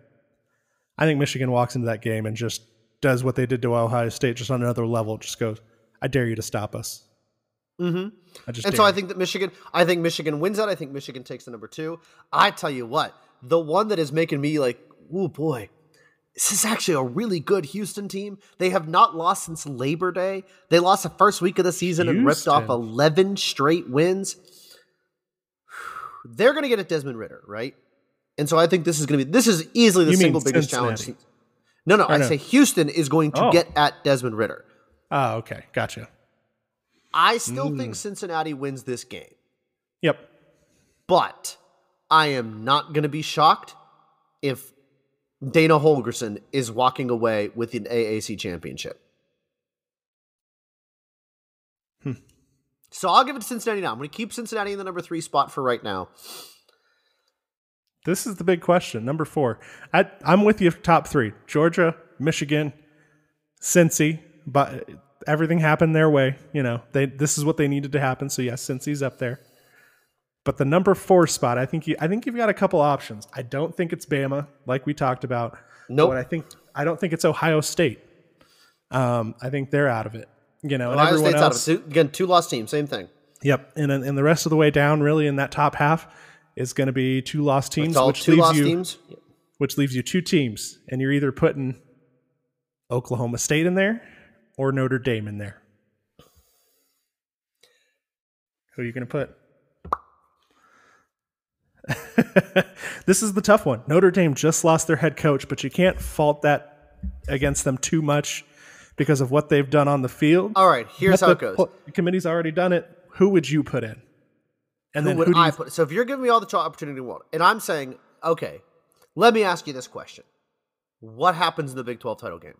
I think Michigan walks into that game and just does what they did to Ohio State, just on another level. Just goes, "I dare you to stop us." Mm-hmm. I just And dare so I think that Michigan, I think Michigan wins that. I think Michigan takes the number two. I tell you what, the one that is making me like, oh boy, this is actually a really good Houston team. They have not lost since Labor Day. They lost the first week of the season and ripped off 11 straight wins. They're going to get at Desmond Ridder, right? And so I think this is going to be, this is easily the You single biggest challenge. No, no, I no? say Houston is going to Oh. get at Desmond Ridder. Oh, okay, gotcha. I still Mm. think Cincinnati wins this game. Yep. But I am not going to be shocked if Dana Holgorsen is walking away with an AAC championship. Hmm. So I'll give it to Cincinnati now. I'm going to keep Cincinnati in the number three spot for right now. This is the big question. Number four. I, I'm with you. Top three: Georgia, Michigan, Cincy. But everything happened their way. You know, they this is what they needed to happen. So yes, Cincy's up there. But the number four spot, I think you, I think you've got a couple options. I don't think it's Bama, like we talked about. Nope. But I think I don't think it's Ohio State. Um, I think they're out of it. You know, and Ohio everyone State's else. out of it. Two, again, two lost teams, same thing. Yep, and and the rest of the way down, really, in that top half, is going to be two lost teams, which two leaves lost you teams. which leaves you two teams, and you're either putting Oklahoma State in there or Notre Dame in there. Who are you going to put? this is the tough one. Notre Dame just lost their head coach, but you can't fault that against them too much because of what they've done on the field. All right, here's But how it goes. The committee's already done it. Who would you put in? And Who then would who do you I put? So if you're giving me all the opportunity in the world, and I'm saying, okay, let me ask you this question: What happens in the Big 12 title game?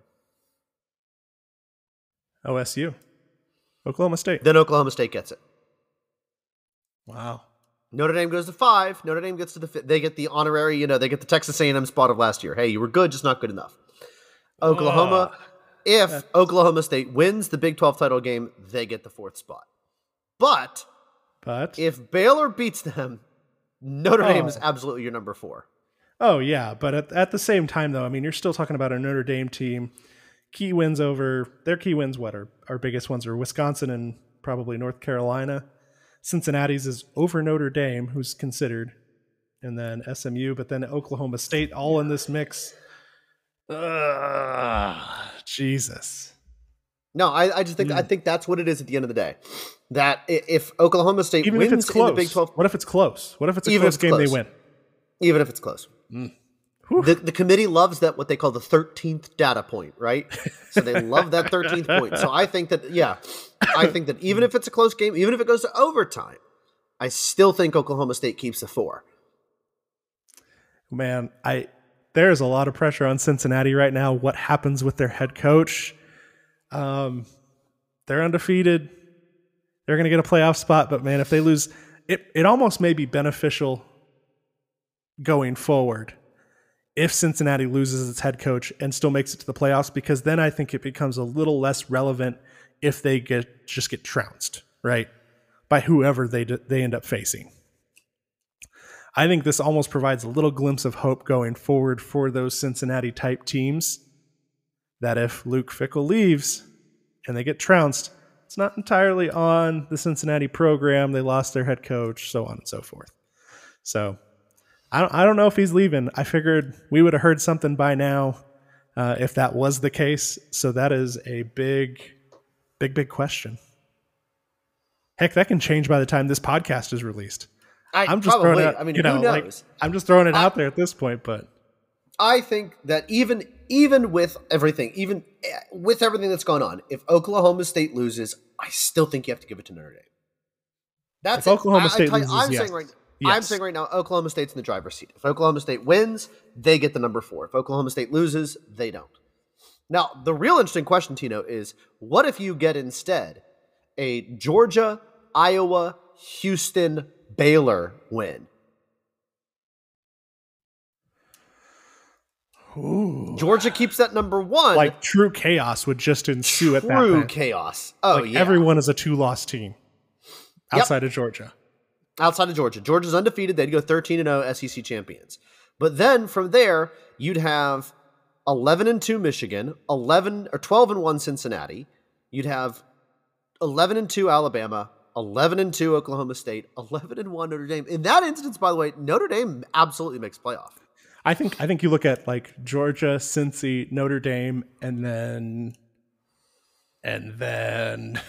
OSU, Oklahoma State. Then Oklahoma State gets it. Wow. Notre Dame goes to five. Notre Dame gets to the fifth. They get the honorary, you know, they get the Texas A&M spot of last year. Hey, you were good, just not good enough. Oklahoma, ah. if Oklahoma State wins the Big 12 title game, they get the fourth spot. But But if Baylor beats them, Notre Dame Oh. is absolutely your number four. oh yeah, but at, at the same time though, I mean, you're still talking about a Notre Dame team. Key wins over their key wins. What are our biggest ones are Wisconsin and probably North Carolina. Cincinnati's is over Notre Dame, who's considered, and then SMU, but then Oklahoma State, all in this mix. Ugh, Jesus. No, I, I just think Hmm. I think that's what it is at the end of the day. That if Oklahoma State Even wins if it's in close, the Big 12 what if it's close? What if it's a Even close if it's game? They win. even if it's close. The, the committee loves that what they call the 13th data point, right? So they love that 13th point. So I think that, yeah, I think that even if it's a close game, even if it goes to overtime, I still think Oklahoma State keeps the four. Man, I there's a lot of pressure on Cincinnati right now. What happens with their head coach? Um, they're undefeated. They're going to get a playoff spot, but man, if they lose, it it almost may be beneficial going forward if Cincinnati loses its head coach and still makes it to the playoffs because then I think it becomes a little less relevant if they get just get trounced, right? By whoever they they end up facing. I think this almost provides a little glimpse of hope going forward for those Cincinnati type teams. That if Luke Fickell leaves and they get trounced, it's not entirely on the Cincinnati program. They lost their head coach, so on and so forth. So I don't, I don't know if he's leaving. I figured we would have heard something by now uh, if that was the case. So that is a big, big, big question. Heck, that can change by the time this podcast is released. I, I'm just probably, throwing it. Out, I mean, you know, who like, knows? I'm just throwing it I- out there at this point, but I think that even even with everything, even eh, with everything that's gone on, if Oklahoma State loses, I still think you have to give it to Notre Dame. That's If it. Oklahoma I- I State tell you, loses, I'm yes. saying right. I'm Yes. I'm saying right now, Oklahoma State's in the driver's seat. If Oklahoma State wins, they get the number four. If Oklahoma State loses, they don't. Now, the real interesting question, Tino, is what if you get instead a Georgia, Iowa, Houston, Baylor win? Georgia keeps that number one. like true chaos would just ensue at that true chaos. Oh like yeah. everyone is a two loss team Yep. outside of Georgia. Outside of Georgia. Georgia's undefeated. They'd go 13 and 0 SEC champions. But then from there, you'd have 11 and 2 Michigan, 11 or 12 and 1 Cincinnati. You'd have 11 and 2 Alabama, 11 and 2 Oklahoma State, 11 and 1 Notre Dame. In that instance, by the way, Notre Dame absolutely makes playoff. I think I think you look at like Georgia, Cincy, Notre Dame, and then and then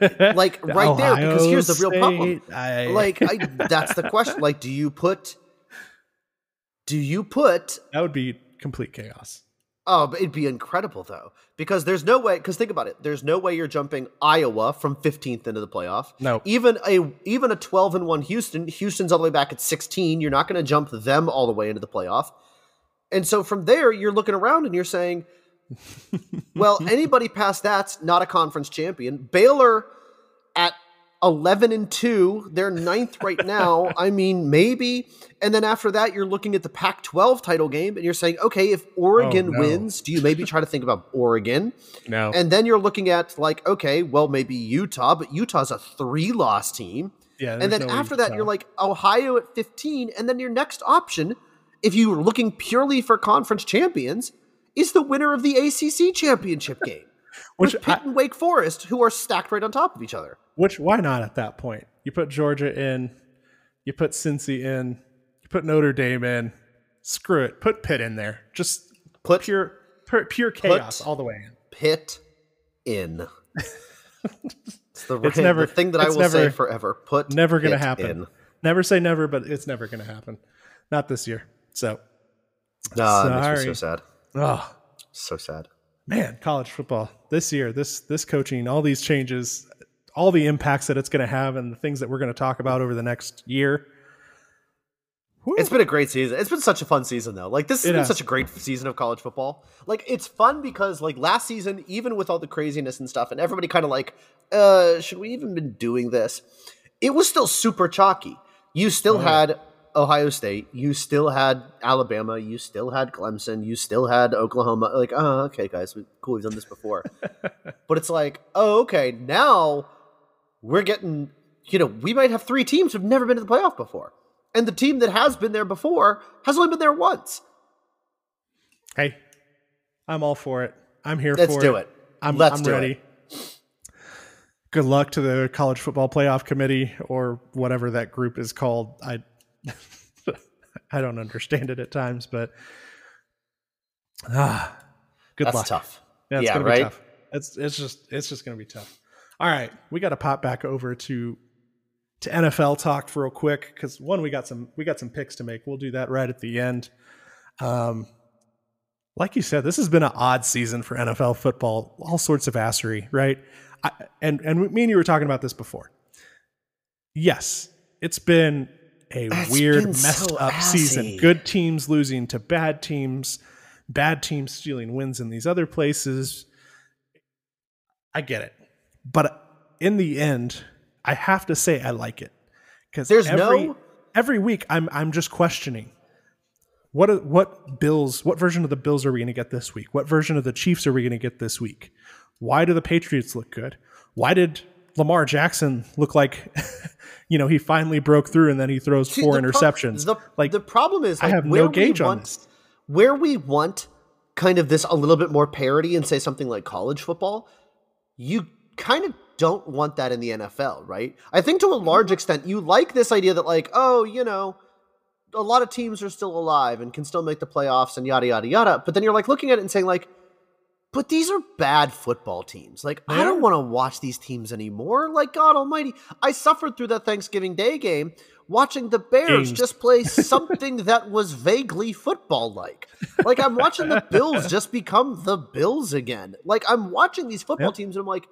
eh, Like right there, because here's the real problem. I- Like I, that's the question. Like, do you put do you put that would be complete chaos. Oh, but it'd be incredible though, because there's no way. Because think about it, there's no way you're jumping Iowa from 15th into the playoff. No. even a even a 12 and one Houston. Houston's all the way back at 16. You're not going to jump them all the way into the playoff. And so from there, you're looking around and you're saying, well, anybody past that's not a conference champion. Baylor at 11 and 2, they're ninth right now. I mean, maybe. And then after that, you're looking at the Pac 12 title game and you're saying, okay, if Oregon Oh, no. wins, do you maybe try to think about Oregon? No. And then you're looking at, like, okay, well, maybe Utah, but Utah's a three loss team. yeah. And then no after that, you're like Ohio at 15. And then your next option, if you're looking purely for conference champions, is the winner of the ACC championship game. Which with Pitt I- and Wake Forest, who are stacked right on top of each other. Which why not at that point? You put Georgia in, you put Cincy in, you put Notre Dame in. Screw it. Put Pitt in there. Just Put pure pure, pure chaos all the way in. Pitt in. it's the, It's right- never- the thing that I will say forever. Put Never gonna happen. in. Never say never, but it's never gonna happen. Not this year. So Ah, makes me so sad. Oh So sad. man, college football this year, this this coaching, all these changes, all the impacts that it's gonna have and the things that we're gonna talk about over the next year. Whew. It's been a great season. It's been such a fun season though. Like this has It been has. such a great season of college football. Like it's fun because like last season, even with all the craziness and stuff, and everybody kind of like, uh, should we even been doing this? It was still super chalky. You still Oh, had Ohio State, you still had Alabama, you still had Clemson, you still had Oklahoma. Like, oh, okay, guys, we, cool, we've done this before. but it's like, oh, okay, now we're getting, you know, we might have three teams who've never been to the playoff before. And the team that has been there before has only been there once. Hey, I'm all for it. I'm here Let's for do it. it. I'm, Let's I'm do ready. Good luck to the college football playoff committee or whatever that group is called. I I don't understand it at times, but ah, good That's luck. tough. Yeah, it's Yeah, gonna right? be tough. It's it's just it's just gonna be tough. All right, we got to pop back over to to NFL talk real quick because one we got some we got some picks to make. We'll do that right at the end. Um, like you said, this has been an odd season for NFL football. All sorts of assery, right? I, and and me and you were talking about this before. Yes, it's been a It's weird, messed so up season. Good teams losing to bad teams, bad teams stealing wins in these other places. I get it, but in the end, I have to say I like it because There's every, no- every week I'm I'm just questioning what what Bills what version of the Bills are we going to get this week? What version of the Chiefs are we going to get this week? Why do the Patriots look good? Why did Lamar Jackson look like you know he finally broke through and then he throws See, four the pro- interceptions. the, like the problem is, I have no gauge on want, this. Where we want kind of this a little bit more parity and say something like college football, you kind of don't want that in the NFL, right? I think to a large extent, you like this idea that like, oh, you know, a lot of teams are still alive and can still make the playoffs and yada yada yada. But then you're like looking at it and saying like, but these are bad football teams. Like, I don't want to watch these teams anymore. Like, God Almighty, I suffered through that Thanksgiving Day game watching the Bears Games. just play something that was vaguely football like. Like, I'm watching the Bills just become the Bills again. Like, I'm watching these football Yep. teams and I'm like,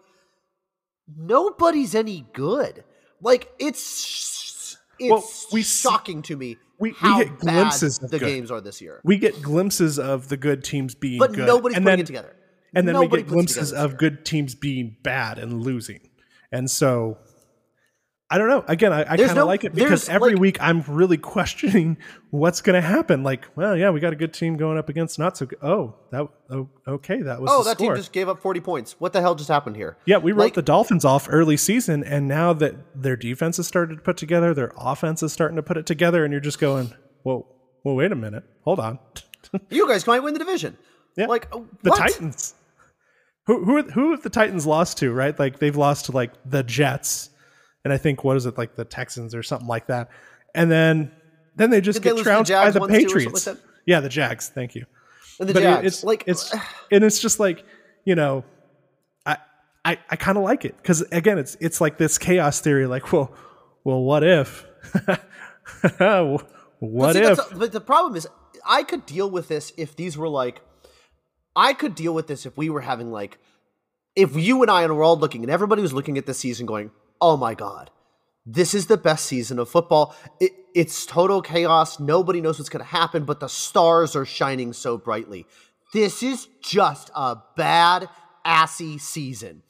nobody's any good. Like, it's it's Well, we shocking to me we- we get bad glimpses of the good. games are this year. we get glimpses of the good teams being But good, nobody's and putting then, it together. And then Nobody we get glimpses of good teams being bad and losing. And so I don't know. Again, I, I kind of no- like it because every like- week I'm really questioning what's going to happen. Like, well, yeah, we got a good team going up against not so good. Oh, that oh, okay, that was Oh, that score. team just gave up 40 points. What the hell just happened here? Yeah, we wrote Like- the Dolphins off early season, and now that their defense has started to put together, their offense is starting to put it together, and you're just going, well, well, wait a minute, hold on. You guys might win the division. Yeah. Like the what? Titans. Who who who have the Titans lost to? Right, like they've lost to like the Jets, and I think what is it like the Texans or something like that, and then then they just Did get lose to the trounced by the once too or something Patriots. like yeah, the Jags. Thank you. And the But it- Jags. it's like it's and it's just like you know, I I, I kind of like it because again, it's it's like this chaos theory. Like, well, well, what if? what see, if? but the problem is, I could deal with this if these were like, I could deal with this if we were having like, if you and I were all looking and everybody was looking at this season going, oh my God, this is the best season of football. It, it's total chaos. Nobody knows what's going to happen, but the stars are shining so brightly. This is just a bad, assy season.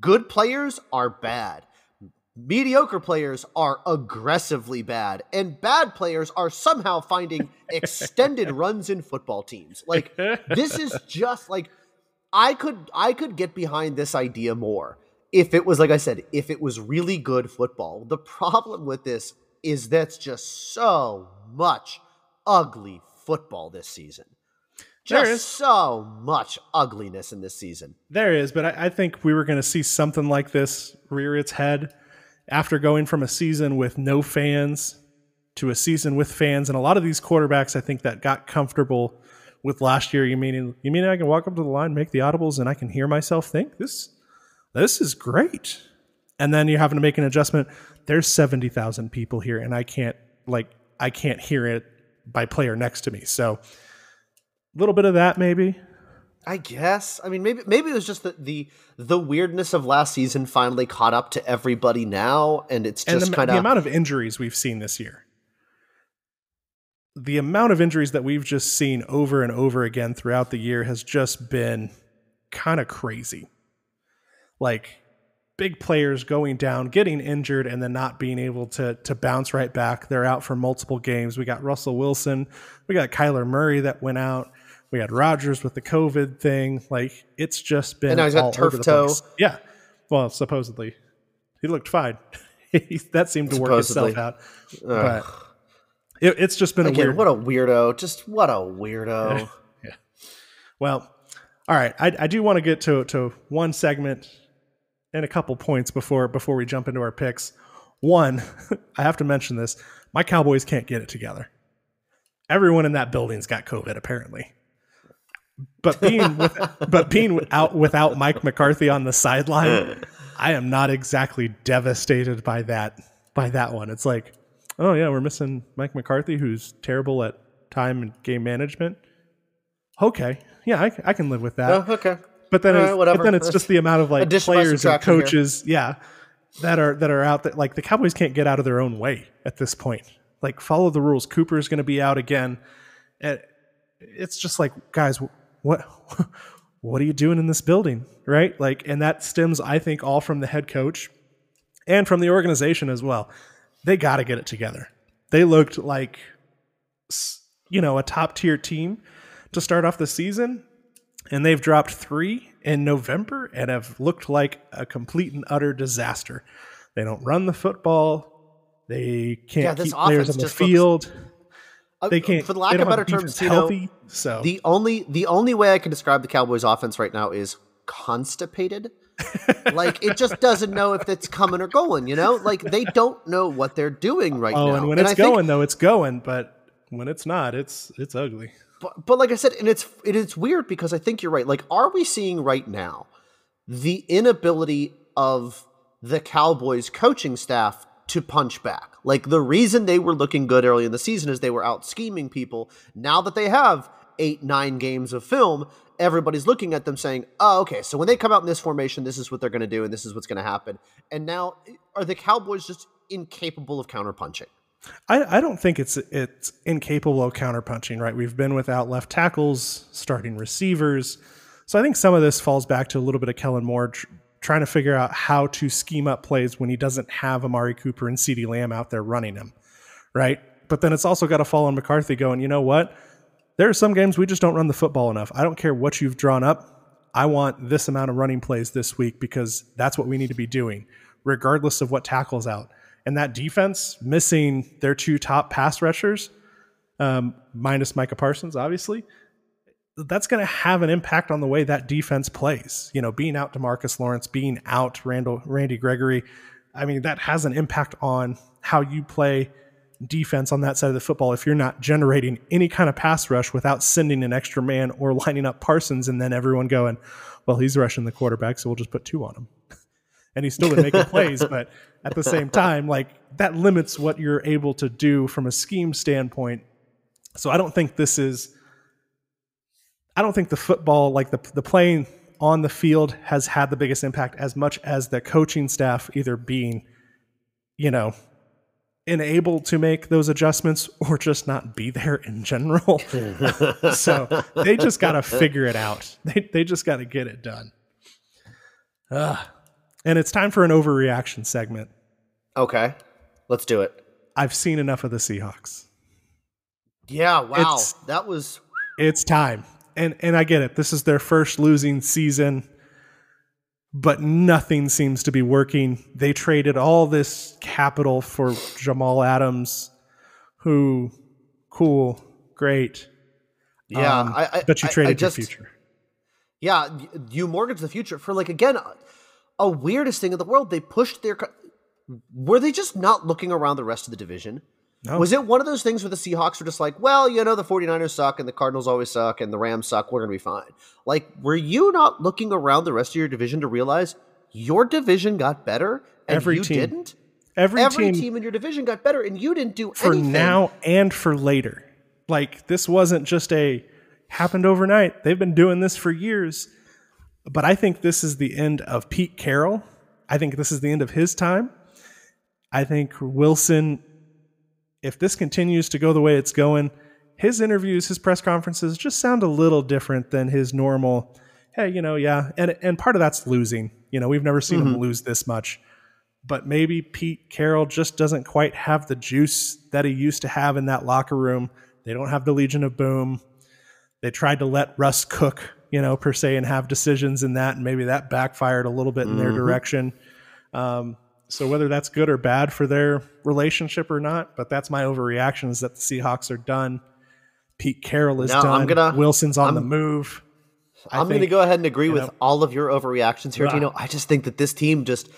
Good players are bad mediocre players are aggressively bad and bad players are somehow finding extended runs in football teams. Like this is just like i could i could get behind this idea more if it was like i said if it was really good football. The problem with this is that's just so much ugly football this season. There just is. so much ugliness in this season. There is, but I, I think we were going to see something like this rear its head after going from a season with no fans to a season with fans. And a lot of these quarterbacks, I think, that got comfortable with last year. You mean you mean I can walk up to the line, make the audibles, and I can hear myself think this this is great. And then you're having to make an adjustment. There's seventy thousand people here, and I can't like I can't hear it by player next to me. So a little bit of that maybe. I guess. I mean, maybe maybe it was just that the the weirdness of last season finally caught up to everybody now, and it's and just the, kind the amount of injuries we've seen this year. The amount of injuries that we've just seen over and over again throughout the year has just been kind of crazy. Like big players going down getting injured and then not being able to to bounce right back. They're out for multiple games. We got russell wilson. We got kyler murray that went out we had Rodgers with the COVID thing. Like it's just been And now he's got turf toe. place. Yeah. Well, supposedly he looked fine. that seemed to work itself out. But it, it's just been a again, weird. what a weirdo! Just what a weirdo! Yeah. Well, all right. I, I do want to get to to one segment and a couple points before before we jump into our picks. One, I have to mention this: my Cowboys can't get it together. Everyone in that building's got COVID, apparently. But being with, but being without without Mike McCarthy on the sideline, I am not exactly devastated by that by that one. It's like, oh yeah, we're missing Mike McCarthy, who's terrible at time and game management. Okay, yeah, I, I can live with that. Oh, okay, But then, right, but then it's just the amount of like Addition players and subtraction here. coaches, yeah, that are that are out. That like the Cowboys can't get out of their own way at this point. Like follow the rules. Cooper is going to be out again. And it's just like, guys, what what are you doing in this building, right? Like, and that stems, I think, all from the head coach and from the organization as well. They got to get it together. They looked like, s- you know, a top tier team to start off the season, and they've dropped three in November and have looked like a complete and utter disaster. They don't run the football. They can't Yeah, this keep players on the looks- field. Uh, Uh, they can't. For the lack of better terms, defense you know, so the only the only way I can describe the Cowboys' offense right now is constipated. like it just doesn't know if it's coming or going. You know, like they don't know what they're doing right oh, now. and when I it's think- going though, it's going. But when it's not, it's it's ugly. but, but like I said, and it's it is weird because I think you're right. Like, are we seeing right now the inability of the Cowboys coaching staff to punch back? Like the reason they were looking good early in the season is they were out scheming people. Now that they have eight, nine games of film, everybody's looking at them saying, "Oh, okay. So when they come out in this formation, this is what they're going to do, and this is what's going to happen." And now, are the Cowboys just incapable of counterpunching? I, I don't think it's it's incapable of counterpunching, right? We've been without left tackles, starting receivers. So I think some of this falls back to a little bit of Kellen Moore tr- trying to figure out how to scheme up plays when he doesn't have Amari Cooper and CeeDee Lamb out there running him, right? But then it's also got to fall on McCarthy going, you know what? There are some games we just don't run the football enough. I don't care what you've drawn up. I want this amount of running plays this week because that's what we need to be doing, regardless of what tackles out. And that defense missing their two top pass rushers, um, minus Micah Parsons, obviously, that's going to have an impact on the way that defense plays. You know, being out Demarcus Lawrence, being out Randall Randy Gregory, I mean, that has an impact on how you play defense on that side of the football if you're not generating any kind of pass rush without sending an extra man or lining up Parsons and then everyone going, well, he's rushing the quarterback, so we'll just put two on him. and he's still been making plays, but at the same time, like that limits what you're able to do from a scheme standpoint. So I don't think this is I don't think the football, like the the playing on the field, has had the biggest impact as much as the coaching staff either being, you know, unable to make those adjustments or just not be there in general. so they just got to figure it out. They they just got to get it done. Ugh. And it's time for an overreaction segment. Okay, let's do it. I've seen enough of the Seahawks. Yeah, wow, It's- that was It's time. And and I get it. This is their first losing season, but nothing seems to be working. They traded all this capital for Jamal Adams, who cool, great. yeah. Um, I, I, but you I- I traded just, your future. Yeah, you mortgage the future for like again a weirdest thing in the world. They pushed their. Were they just not looking around the rest of the division? No. Was it one of those things where the Seahawks were just like, well, you know, the 49ers suck and the Cardinals always suck and the Rams suck. We're going to be fine. Like, were you not looking around the rest of your division to realize your division got better and Every you team. didn't? Every, Every team, team in your division got better and you didn't do anything. for anything. now and for later. Like this wasn't just a happened overnight. They've been doing this for years. But I think this is the end of Pete Carroll. I think this is the end of his time. I think Wilson, if this continues to go the way it's going, his interviews, his press conferences just sound a little different than his normal. Hey, you know, yeah, and and part of that's losing. You know, we've never seen him lose this much but maybe Pete Carroll just doesn't quite have the juice that he used to have in that locker room. They don't have the Legion of Boom. They tried to let Russ cook, you know, per se, and have decisions in that, and maybe that backfired a little bit in their direction. Um, so whether that's good or bad for their relationship or not, but that's my overreaction is that the Seahawks are done. Pete Carroll is No, done. I'm gonna- Wilson's on I'm- the move. I I'm going to go ahead and agree with know- all of your overreactions here. Dino. I just think that this team just,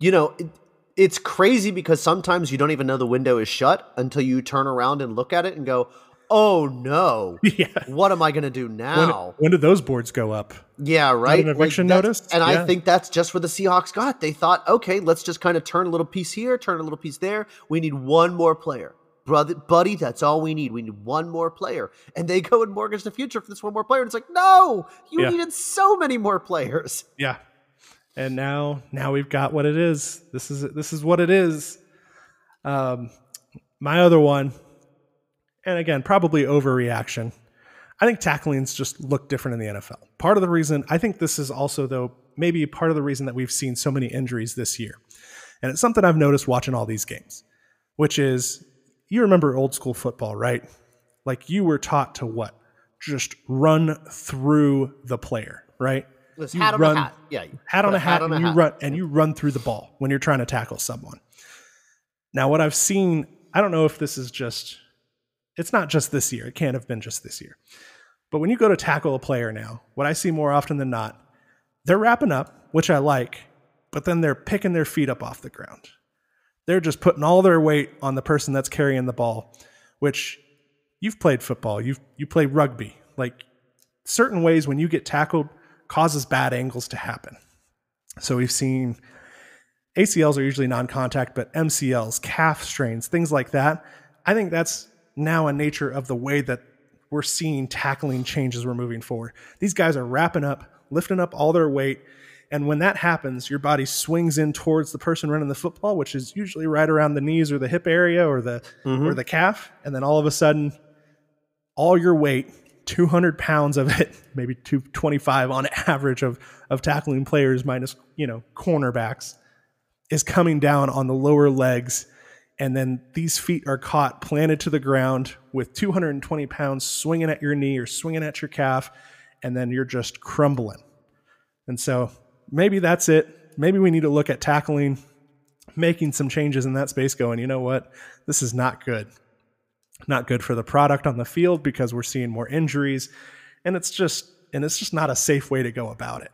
you know, it, it's crazy because sometimes you don't even know the window is shut until you turn around and look at it and go, "Oh no, Yeah. what am I going to do now?" when did those boards go up? yeah, right. an eviction that's- notice? And Yeah. I think that's just what the Seahawks got. They thought, okay, let's just kind of turn a little piece here, turn a little piece there. We need one more player. Brother, buddy, that's all we need. We need one more player. And they go and mortgage the future for this one more player. And it's like, no, you Yeah. needed so many more players. Yeah. And now now we've got what it is. This is this is what it is. Um my other one and again, probably overreaction. I think tacklings just look different in the NFL. Part of the reason I think this is also though maybe part of the reason that we've seen so many injuries this year. And it's something I've noticed watching all these games, which is you remember old school football, right? Like you were taught to what? Just run through the player, right? This You hat on run- a hat. Yeah. hat on a hat, on and you run and you run through the ball when you're trying to tackle someone. Now, what I've seen, I don't know if this is just, it's not just this year. It can't have been just this year. But when you go to tackle a player now, what I see more often than not, they're wrapping up, which I like, but then they're picking their feet up off the ground. They're just putting all their weight on the person that's carrying the ball, which you've played football, you've you play rugby. Like certain ways when you get tackled causes bad angles to happen. So we've seen ACLs are usually non-contact, but MCLs, calf strains, things like that. I think that's now a nature of the way that we're seeing tackling changes we're moving forward. These guys are wrapping up, lifting up all their weight, and when that happens, your body swings in towards the person running the football, which is usually right around the knees or the hip area or the mm-hmm. or the calf, and then all of a sudden, all your weight 200 pounds of it, maybe 225 on average of, of tackling players minus, you know, cornerbacks is coming down on the lower legs. And then these feet are caught planted to the ground with 220 pounds swinging at your knee or swinging at your calf. And then you're just crumbling. And so maybe that's it. Maybe we need to look at tackling, making some changes in that space, going, you know what? This is not good not good for the product on the field because we're seeing more injuries and it's just and it's just not a safe way to go about it.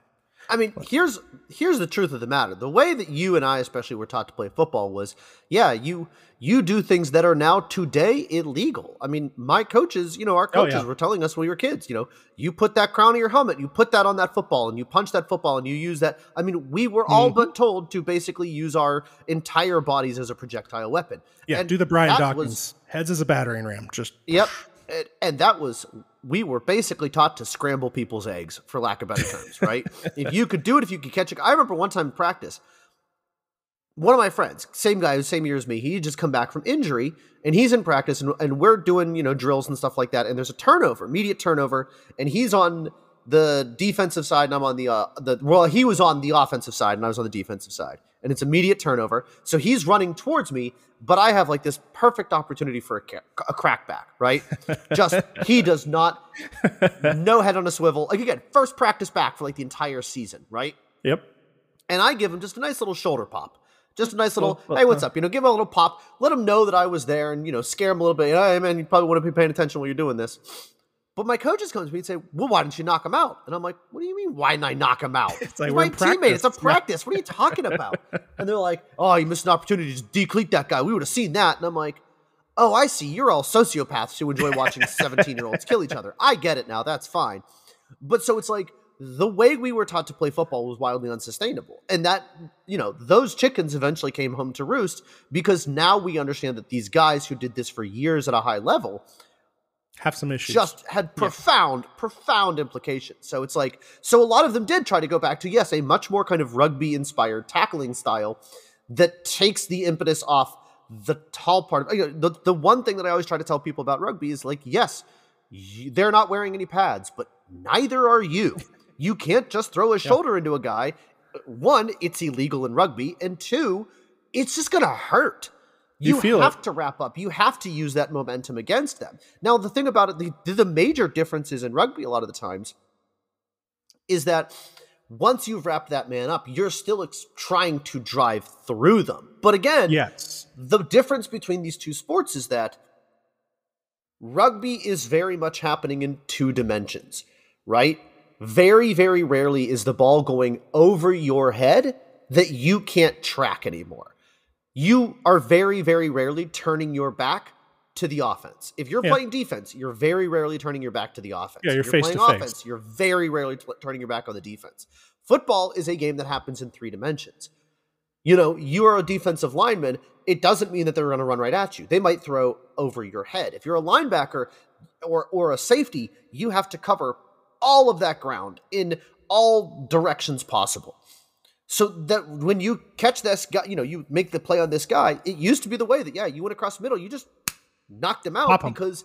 I mean, here's here's the truth of the matter. The way that you and I especially were taught to play football was, yeah, you you do things that are now today illegal. I mean, my coaches, you know, our coaches oh, yeah. were telling us when we were kids, you know, you put that crown on your helmet, you put that on that football, and you punch that football, and you use that. I mean, we were all mm-hmm. but told to basically use our entire bodies as a projectile weapon. Yeah, and do the Brian Dawkins was, heads as a battering ram. Just yep, and that was we were basically taught to scramble people's eggs, for lack of better terms, right? if you could do it, if you could catch it. I remember one time in practice, one of my friends, same guy, same year as me, he just come back from injury and he's in practice and, and we're doing, you know, drills and stuff like that. And there's a turnover, immediate turnover, and he's on the defensive side and I'm on the uh the well he was on the offensive side and I was on the defensive side and it's immediate turnover so he's running towards me but I have like this perfect opportunity for a, a crackback right just he does not no head on a swivel like again first practice back for like the entire season right yep and I give him just a nice little shoulder pop just a nice little, hey, what's uh, up? You know, give him a little pop. Let him know that I was there and, you know, scare him a little bit. Hey, man, you probably wouldn't be paying attention while you're doing this. But my coaches come to me and say, "Well, why didn't you knock him out?" And I'm like, "What do you mean? Why didn't I knock him out? It's like my teammate. It's a practice. What are you talking about?" and they're like, "Oh, you missed an opportunity to decleat that guy. We would have seen that." And I'm like, "Oh, I see. You're all sociopaths who enjoy watching 17 year olds kill each other. I get it now. That's fine." But so it's like the way we were taught to play football was wildly unsustainable. And that, you know, those chickens eventually came home to roost because now we understand that these guys who did this for years at a high level have some issues. Just had profound, yeah. profound implications. So it's like, so a lot of them did try to go back to, yes, a much more kind of rugby inspired tackling style that takes the impetus off the tall part of you know, the, the one thing that I always try to tell people about rugby is like, yes, you, they're not wearing any pads, but neither are you. You can't just throw a shoulder yeah. into a guy. One, it's illegal in rugby, and two, it's just gonna hurt. You, you have it. to wrap up. You have to use that momentum against them. Now, the thing about it, the, the major differences in rugby a lot of the times is that once you've wrapped that man up, you're still ex- trying to drive through them. But again, yes, the difference between these two sports is that rugby is very much happening in two dimensions, right? Very, very rarely is the ball going over your head that you can't track anymore you are very, very rarely turning your back to the offense. If you're yeah. playing defense, you're very rarely turning your back to the offense. Yeah, you're, if you're face playing offense, you're very rarely t- turning your back on the defense. Football is a game that happens in three dimensions. You know, you are a defensive lineman. It doesn't mean that they're going to run right at you. They might throw over your head. If you're a linebacker or or a safety, you have to cover all of that ground in all directions possible. So that when you catch this guy, you know, you make the play on this guy, it used to be the way that, yeah, you went across the middle, you just knocked him out because,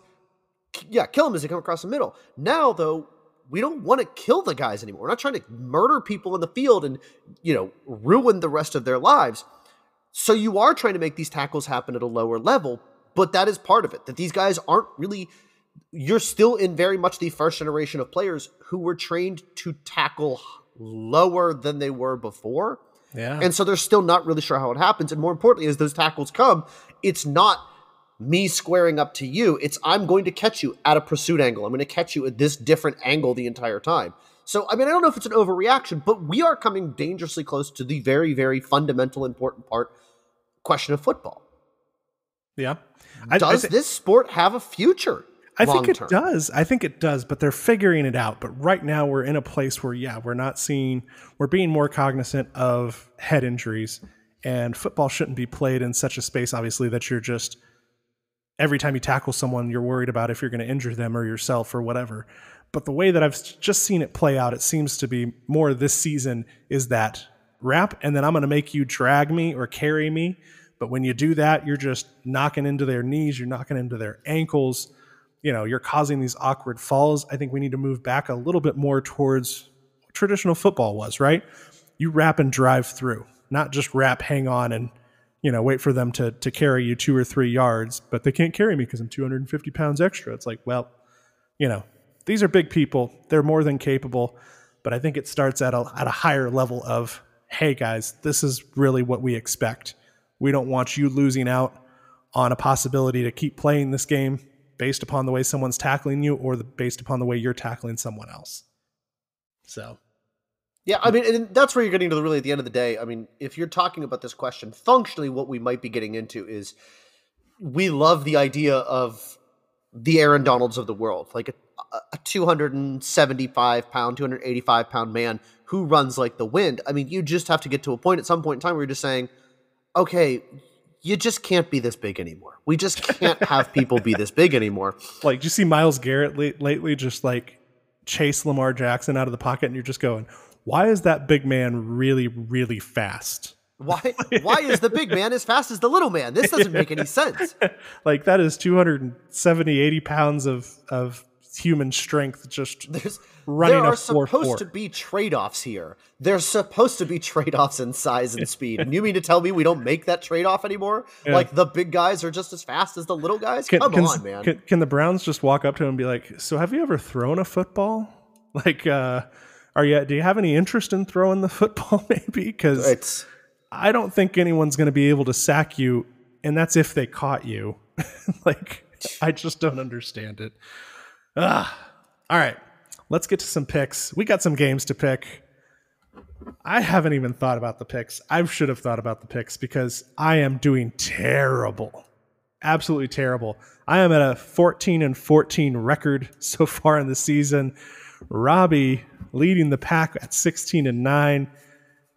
yeah, kill him as they come across the middle. Now, though, we don't want to kill the guys anymore. We're not trying to murder people in the field and, you know, ruin the rest of their lives. So you are trying to make these tackles happen at a lower level, but that is part of it. That these guys aren't really you're still in very much the first generation of players who were trained to tackle lower than they were before. Yeah. And so they're still not really sure how it happens. And more importantly, as those tackles come, it's not me squaring up to you. It's I'm going to catch you at a pursuit angle. I'm going to catch you at this different angle the entire time. So, I mean, I don't know if it's an overreaction, but we are coming dangerously close to the very, very fundamental, important part question of football. Yeah. Does I th- this sport have a future? I think it does. I think it does, but they're figuring it out. But right now we're in a place where, yeah, we're not seeing, we're being more cognizant of head injuries. And football shouldn't be played in such a space, obviously, that you're just, every time you tackle someone, you're worried about if you're going to injure them or yourself or whatever. But the way that I've just seen it play out, it seems to be more this season is that wrap, and then I'm going to make you drag me or carry me. But when you do that, you're just knocking into their knees, you're knocking into their ankles you know you're causing these awkward falls i think we need to move back a little bit more towards traditional football was right? You wrap and drive through not just wrap hang on and you know wait for them to to carry you two or three yards but they can't carry me because i'm 250 pounds extra. It's like well you know these are big people. They're more than capable but i think it starts at a, at a higher level of hey guys this is really what we expect. We don't want you losing out on a possibility to keep playing this game based upon the way someone's tackling you or the, based upon the way you're tackling someone else. So, yeah, I mean, and that's where you're getting to the really at the end of the day. I mean, if you're talking about this question, functionally, what we might be getting into is we love the idea of the Aaron Donalds of the world, like a, a 275 pound, 285 pound man who runs like the wind. I mean, you just have to get to a point at some point in time where you're just saying, okay, you just can't be this big anymore. We just can't have people be this big anymore. Like, do you see Myles Garrett lately just like chase Lamar Jackson out of the pocket, and you're just going, why is that big man really, really fast? Why why is the big man as fast as the little man? This doesn't make any sense. like that is 270, 80 pounds of of human strength just There's, running there are supposed to be trade-offs here. There's supposed to be trade-offs in size and speed. And you mean to tell me we don't make that trade-off anymore? Yeah. like the big guys are just as fast as the little guys? Can, come can, on man. can, can, the browns just walk up to him and be like so have you ever thrown a football? Like uh are you do you have any interest in throwing the football maybe? Because it's i don't think anyone's going to be able to sack you and that's if they caught you. Like i just don't understand it Ugh. All right, let's get to some picks. We got some games to pick. I haven't even thought about the picks. I should have thought about the picks because I am doing terrible. Absolutely terrible. I am at a 14 and 14 record so far in the season. Robbie leading the pack at 16 and 9.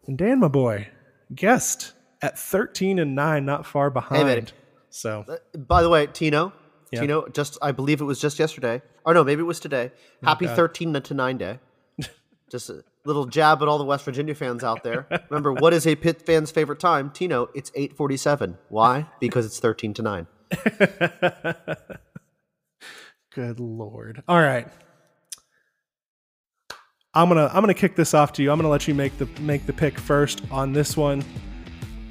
And Dan, my boy, guest at 13 and 9, not far behind. Hey, so, uh, by the way, Tino, yeah. Tino, just I believe it was just yesterday. Or no, maybe it was today. Happy 13 to 9 day. just a little jab at all the West Virginia fans out there. Remember, what is a Pitt fan's favorite time? Tino, it's 8:47. Why? Because it's 13 to 9. Good lord. All right. I'm going to I'm going to kick this off to you. I'm going to let you make the make the pick first on this one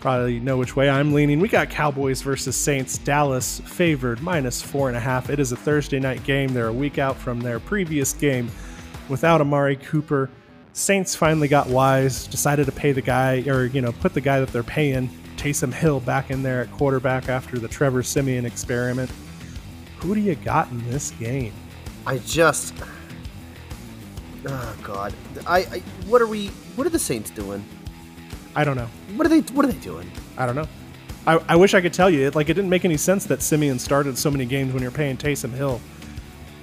probably know which way I'm leaning. We got Cowboys versus Saints. Dallas favored minus four and a half. It is a Thursday night game. They're a week out from their previous game without Amari Cooper. Saints finally got wise, decided to pay the guy, or, you know, put the guy that they're paying, Taysom Hill, back in there at quarterback after the Trevor Siemian experiment. Who do you got in this game? I just. Oh, God. I, I What are we. What are the Saints doing? I don't know. What are they? What are they doing? I don't know. I, I wish I could tell you. It, like it didn't make any sense that Siemian started so many games when you're paying Taysom Hill.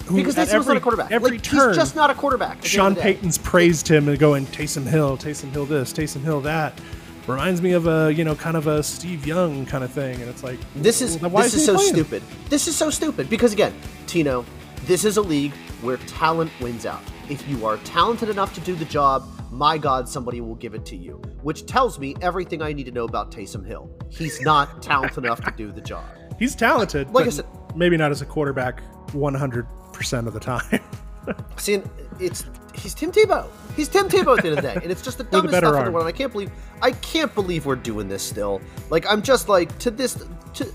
Who, because Taysom's not a quarterback. Every like, turn, he's just not a quarterback. Sean Payton's praised him and going Taysom Hill, Taysom Hill this, Taysom Hill that. Reminds me of a you know kind of a Steve Young kind of thing, and it's like this is this is so playing? stupid. This is so stupid because again, Tino, this is a league where talent wins out. If you are talented enough to do the job, my God, somebody will give it to you. Which tells me everything I need to know about Taysom Hill. He's not talented enough to do the job. He's talented, like I said, maybe not as a quarterback 100% of the time. See, it's he's Tim Tebow. He's Tim Tebow at the end of the day, and it's just the dumbest stuff arm. in the world. I can't believe I can't believe we're doing this still. Like I'm just like to this to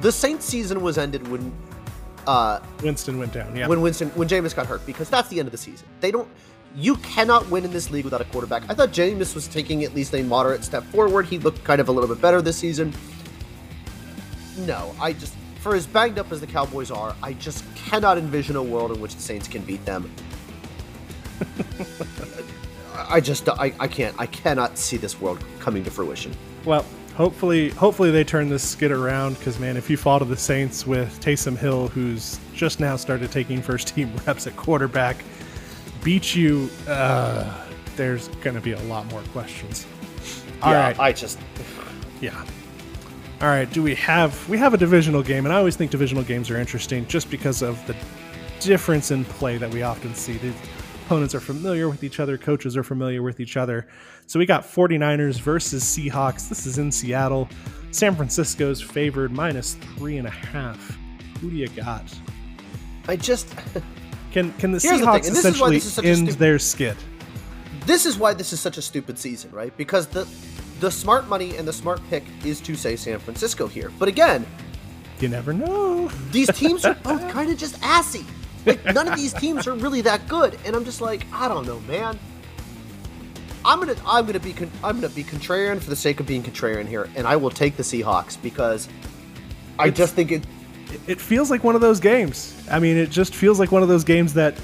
the Saints season was ended when uh Winston went down. Yeah, when Winston when Jameis got hurt because that's the end of the season. They don't You cannot win in this league without a quarterback. I thought Jameis was taking at least a moderate step forward. He looked kind of a little bit better this season. No, I just for as banged up as the Cowboys are, I just cannot envision a world in which the Saints can beat them. I just I, I can't I cannot see this world coming to fruition. Well, hopefully hopefully they turn this skid around because man, if you fall to the Saints with Taysom Hill, who's just now started taking first team reps at quarterback, beat you, uh, there's going to be a lot more questions. All yeah, right, I just yeah. All right, do we have we have a divisional game, and I always think divisional games are interesting just because of the difference in play that we often see. The opponents are familiar with each other, coaches are familiar with each other. So we got 49ers versus Seahawks. This is in Seattle. San Francisco's favored minus three and a half. Who do you got? I just can can the Seahawks the essentially end stupid, their skid? This is why this is such a stupid season, right? Because the the smart money and the smart pick is to say San Francisco here. But again, you never know. These teams are both kind of just assy. Like none of these teams are really that good, and I'm just like, I don't know, man. I'm gonna I'm gonna be con- I'm gonna be contrarian for the sake of being contrarian here, and I will take the Seahawks because I it's, just think it. It feels like one of those games. I mean, it just feels like one of those games that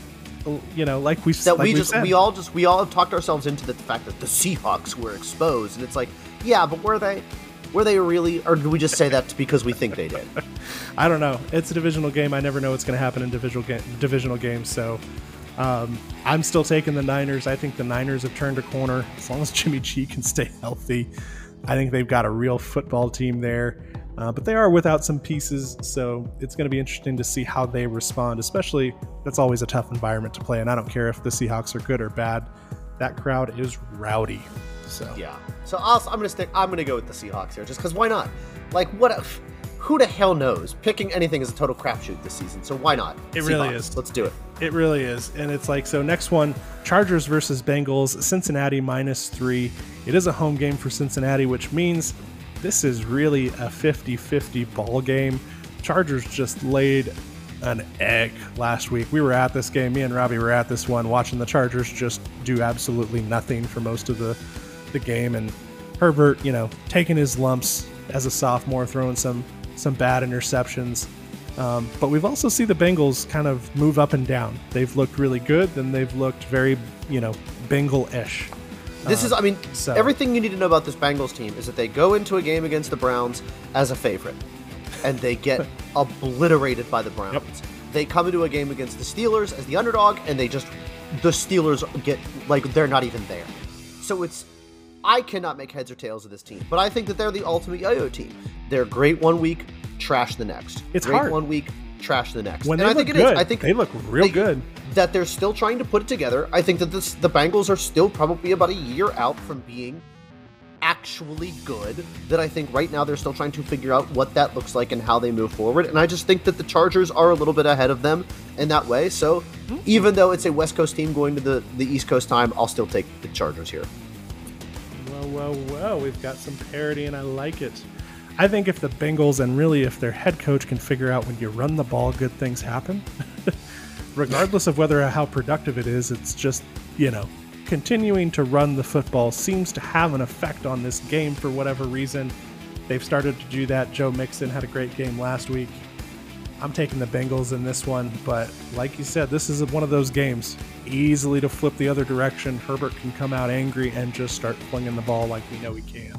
you know, like we that like we just said. we all just we all have talked ourselves into the fact that the Seahawks were exposed, and it's like, yeah, but were they? Were they really, or did we just say that because we think they did? I don't know. It's a divisional game. I never know what's going to happen in divisional ga- divisional games. So um, I'm still taking the Niners. I think the Niners have turned a corner. As long as Jimmy G can stay healthy, I think they've got a real football team there. Uh, but they are without some pieces, so it's going to be interesting to see how they respond. Especially, that's always a tough environment to play, and I don't care if the Seahawks are good or bad. That crowd is rowdy. So yeah. So i am gonna stick. I'm gonna go with the Seahawks here, just because why not? Like what? If, who the hell knows? Picking anything is a total crapshoot this season, so why not? It Seahawks. really is. Let's do it. It really is, and it's like so. Next one, Chargers versus Bengals. Cincinnati minus three. It is a home game for Cincinnati, which means this is really a 50-50 ball game. Chargers just laid an egg last week. We were at this game. Me and Robbie were at this one, watching the Chargers just do absolutely nothing for most of the the game, and Herbert, you know, taking his lumps as a sophomore, throwing some some bad interceptions. Um, but we've also seen the Bengals kind of move up and down. They've looked really good, then they've looked very, you know, Bengal-ish. This is, I mean, so. everything you need to know about this Bengals team is that they go into a game against the Browns as a favorite, and they get obliterated by the Browns. Yep. They come into a game against the Steelers as the underdog, and they just the Steelers get like they're not even there. So it's I cannot make heads or tails of this team, but I think that they're the ultimate yo-yo team. They're great one week, trash the next. It's great hard. one week, trash the next. When and I look think it good, is. I think they look real they, good. That they're still trying to put it together. I think that this the Bengals are still probably about a year out from being actually good. That I think right now they're still trying to figure out what that looks like and how they move forward. And I just think that the Chargers are a little bit ahead of them in that way. So mm-hmm. even though it's a West Coast team going to the, the East Coast time, I'll still take the Chargers here Well, well, well, we've got some parity and I like it. I think if the Bengals and really if their head coach can figure out when you run the ball, good things happen. Regardless of whether how productive it is, it's just, you know, continuing to run the football seems to have an effect on this game for whatever reason. They've started to do that. Joe Mixon had a great game last week. I'm taking the Bengals in this one, but like you said, this is one of those games easily to flip the other direction. Herbert can come out angry and just start flinging the ball like we know he can.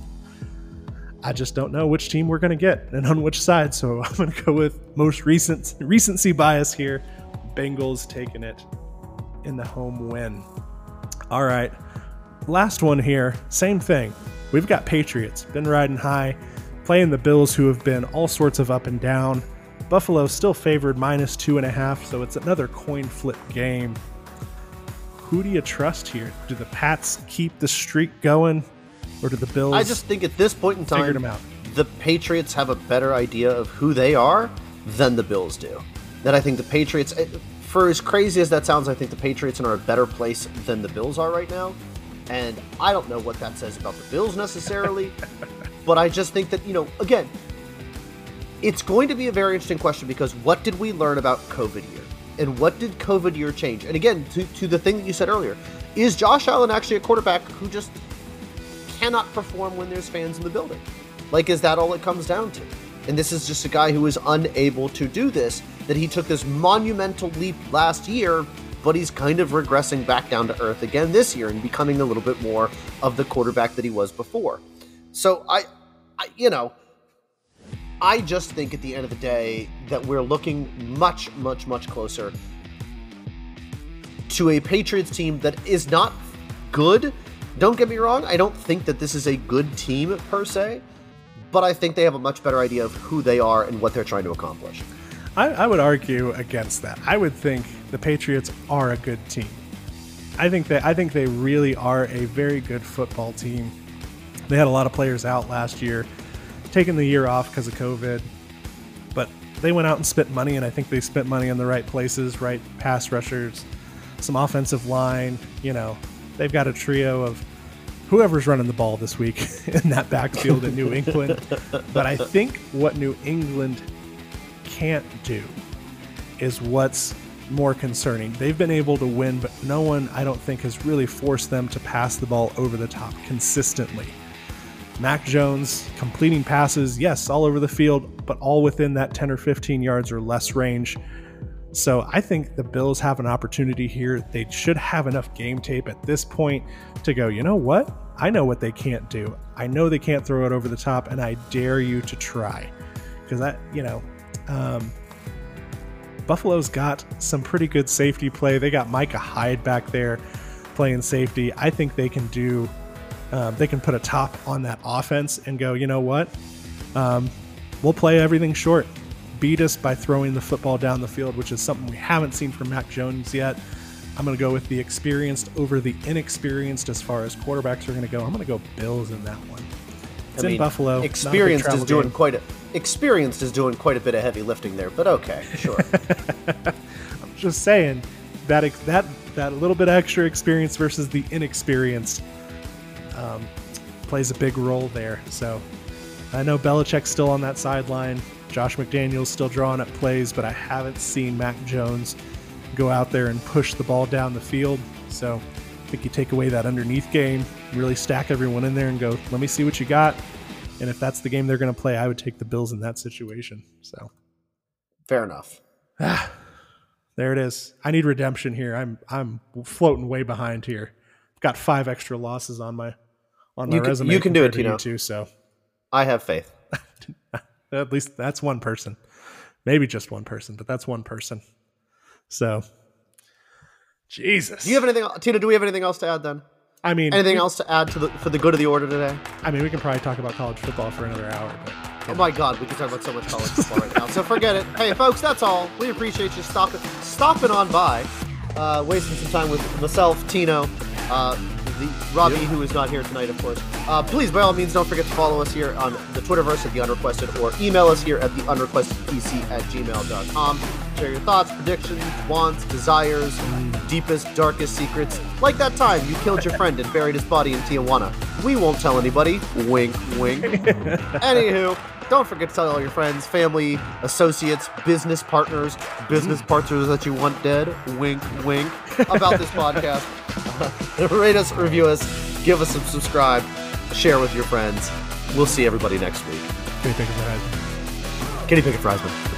I just don't know which team we're going to get and on which side, so I'm going to go with most recent recency bias here. Bengals taking it in the home win. All right, last one here, same thing. We've got Patriots, been riding high, playing the Bills, who have been all sorts of up and down. Buffalo still favored minus two and a half, so it's another coin flip game. Who do you trust here? Do the Pats keep the streak going, or do the Bills? I just think at this point in time, them out? the Patriots have a better idea of who they are than the Bills do. That I think the Patriots, eh, for as crazy as that sounds, I think the Patriots are in a better place than the Bills are right now. And I don't know what that says about the Bills necessarily, but I just think that, you know, again, it's going to be a very interesting question because what did we learn about COVID year? And what did COVID year change? And again, to, to the thing that you said earlier, is Josh Allen actually a quarterback who just cannot perform when there's fans in the building? Like, is that all it comes down to? And this is just a guy who is unable to do this, that he took this monumental leap last year, but he's kind of regressing back down to earth again this year and becoming a little bit more of the quarterback that he was before. So I, I you know, I just think at the end of the day that we're looking much, much, much closer to a Patriots team that is not good. Don't get me wrong, I don't think that this is a good team per se, but I think they have a much better idea of who they are and what they're trying to accomplish. I, I would argue against that. I would think the Patriots are a good team. I think that I think they really are a very good football team. They had a lot of players out last year, taking the year off because of COVID, but they went out and spent money, and I think they spent money in the right places, right pass rushers, some offensive line. You know, they've got a trio of whoever's running the ball this week in that backfield in New England. But I think what New England can't do is what's more concerning. They've been able to win, but no one, I don't think, has really forced them to pass the ball over the top consistently. Mac Jones completing passes, yes, all over the field, but all within that 10 or 15 yards or less range. So I think the Bills have an opportunity here. They should have enough game tape at this point to go, you know what? I know what they can't do. I know they can't throw it over the top, and I dare you to try. Because that, you know, um, Buffalo's got some pretty good safety play. They got Micah Hyde back there playing safety. I think they can do, uh, they can put a top on that offense and go, you know what? Um, we'll play everything short beat us by throwing the football down the field, which is something we haven't seen from Mac Jones yet. I'm going to go with the experienced over the inexperienced as far as quarterbacks are going to go. I'm going to go Bills in that one. It's I mean, in Buffalo. Experienced is doing game. quite a experienced is doing quite a bit of heavy lifting there, but okay, sure. I'm just saying that that that little bit extra experience versus the inexperienced um, plays a big role there. So I know Belichick's still on that sideline. Josh McDaniels still drawing up plays, but I haven't seen Mac Jones go out there and push the ball down the field. So I think you take away that underneath game, really stack everyone in there and go, let me see what you got. And if that's the game they're going to play, I would take the Bills in that situation. So fair enough. Ah, there it is. I need redemption here. I'm I'm floating way behind here. I've got five extra losses on my on my you can, resume. You can do it, Tino. Too, so I have faith. At least that's one person. Maybe just one person, but that's one person. So, Jesus. Do you have anything, Tina? Do we have anything else to add then? I mean, anything else to add to the for the good of the order today? I mean, we can probably talk about college football for another hour. But, oh my God, we can talk about so much college football right now. So forget it. Hey, folks, that's all. We appreciate you stopping stopping on by, uh, wasting some time with myself, Tino. Uh, the Robbie, who is not here tonight, of course. Uh, please, by all means, don't forget to follow us here on the Twitterverse at the Unrequested or email us here at the unrequestedpc at gmail.com. Share your thoughts, predictions, wants, desires, deepest, darkest secrets. Like that time you killed your friend and buried his body in Tijuana. We won't tell anybody. Wink, wink. Anywho. Don't forget to tell all your friends, family, associates, business partners, business partners that you want dead, wink, wink, about this podcast. rate us, review us, give us some subscribe, share with your friends. We'll see everybody next week. Kenny Pickett for Heisman. Kenny Pickett for Heisman.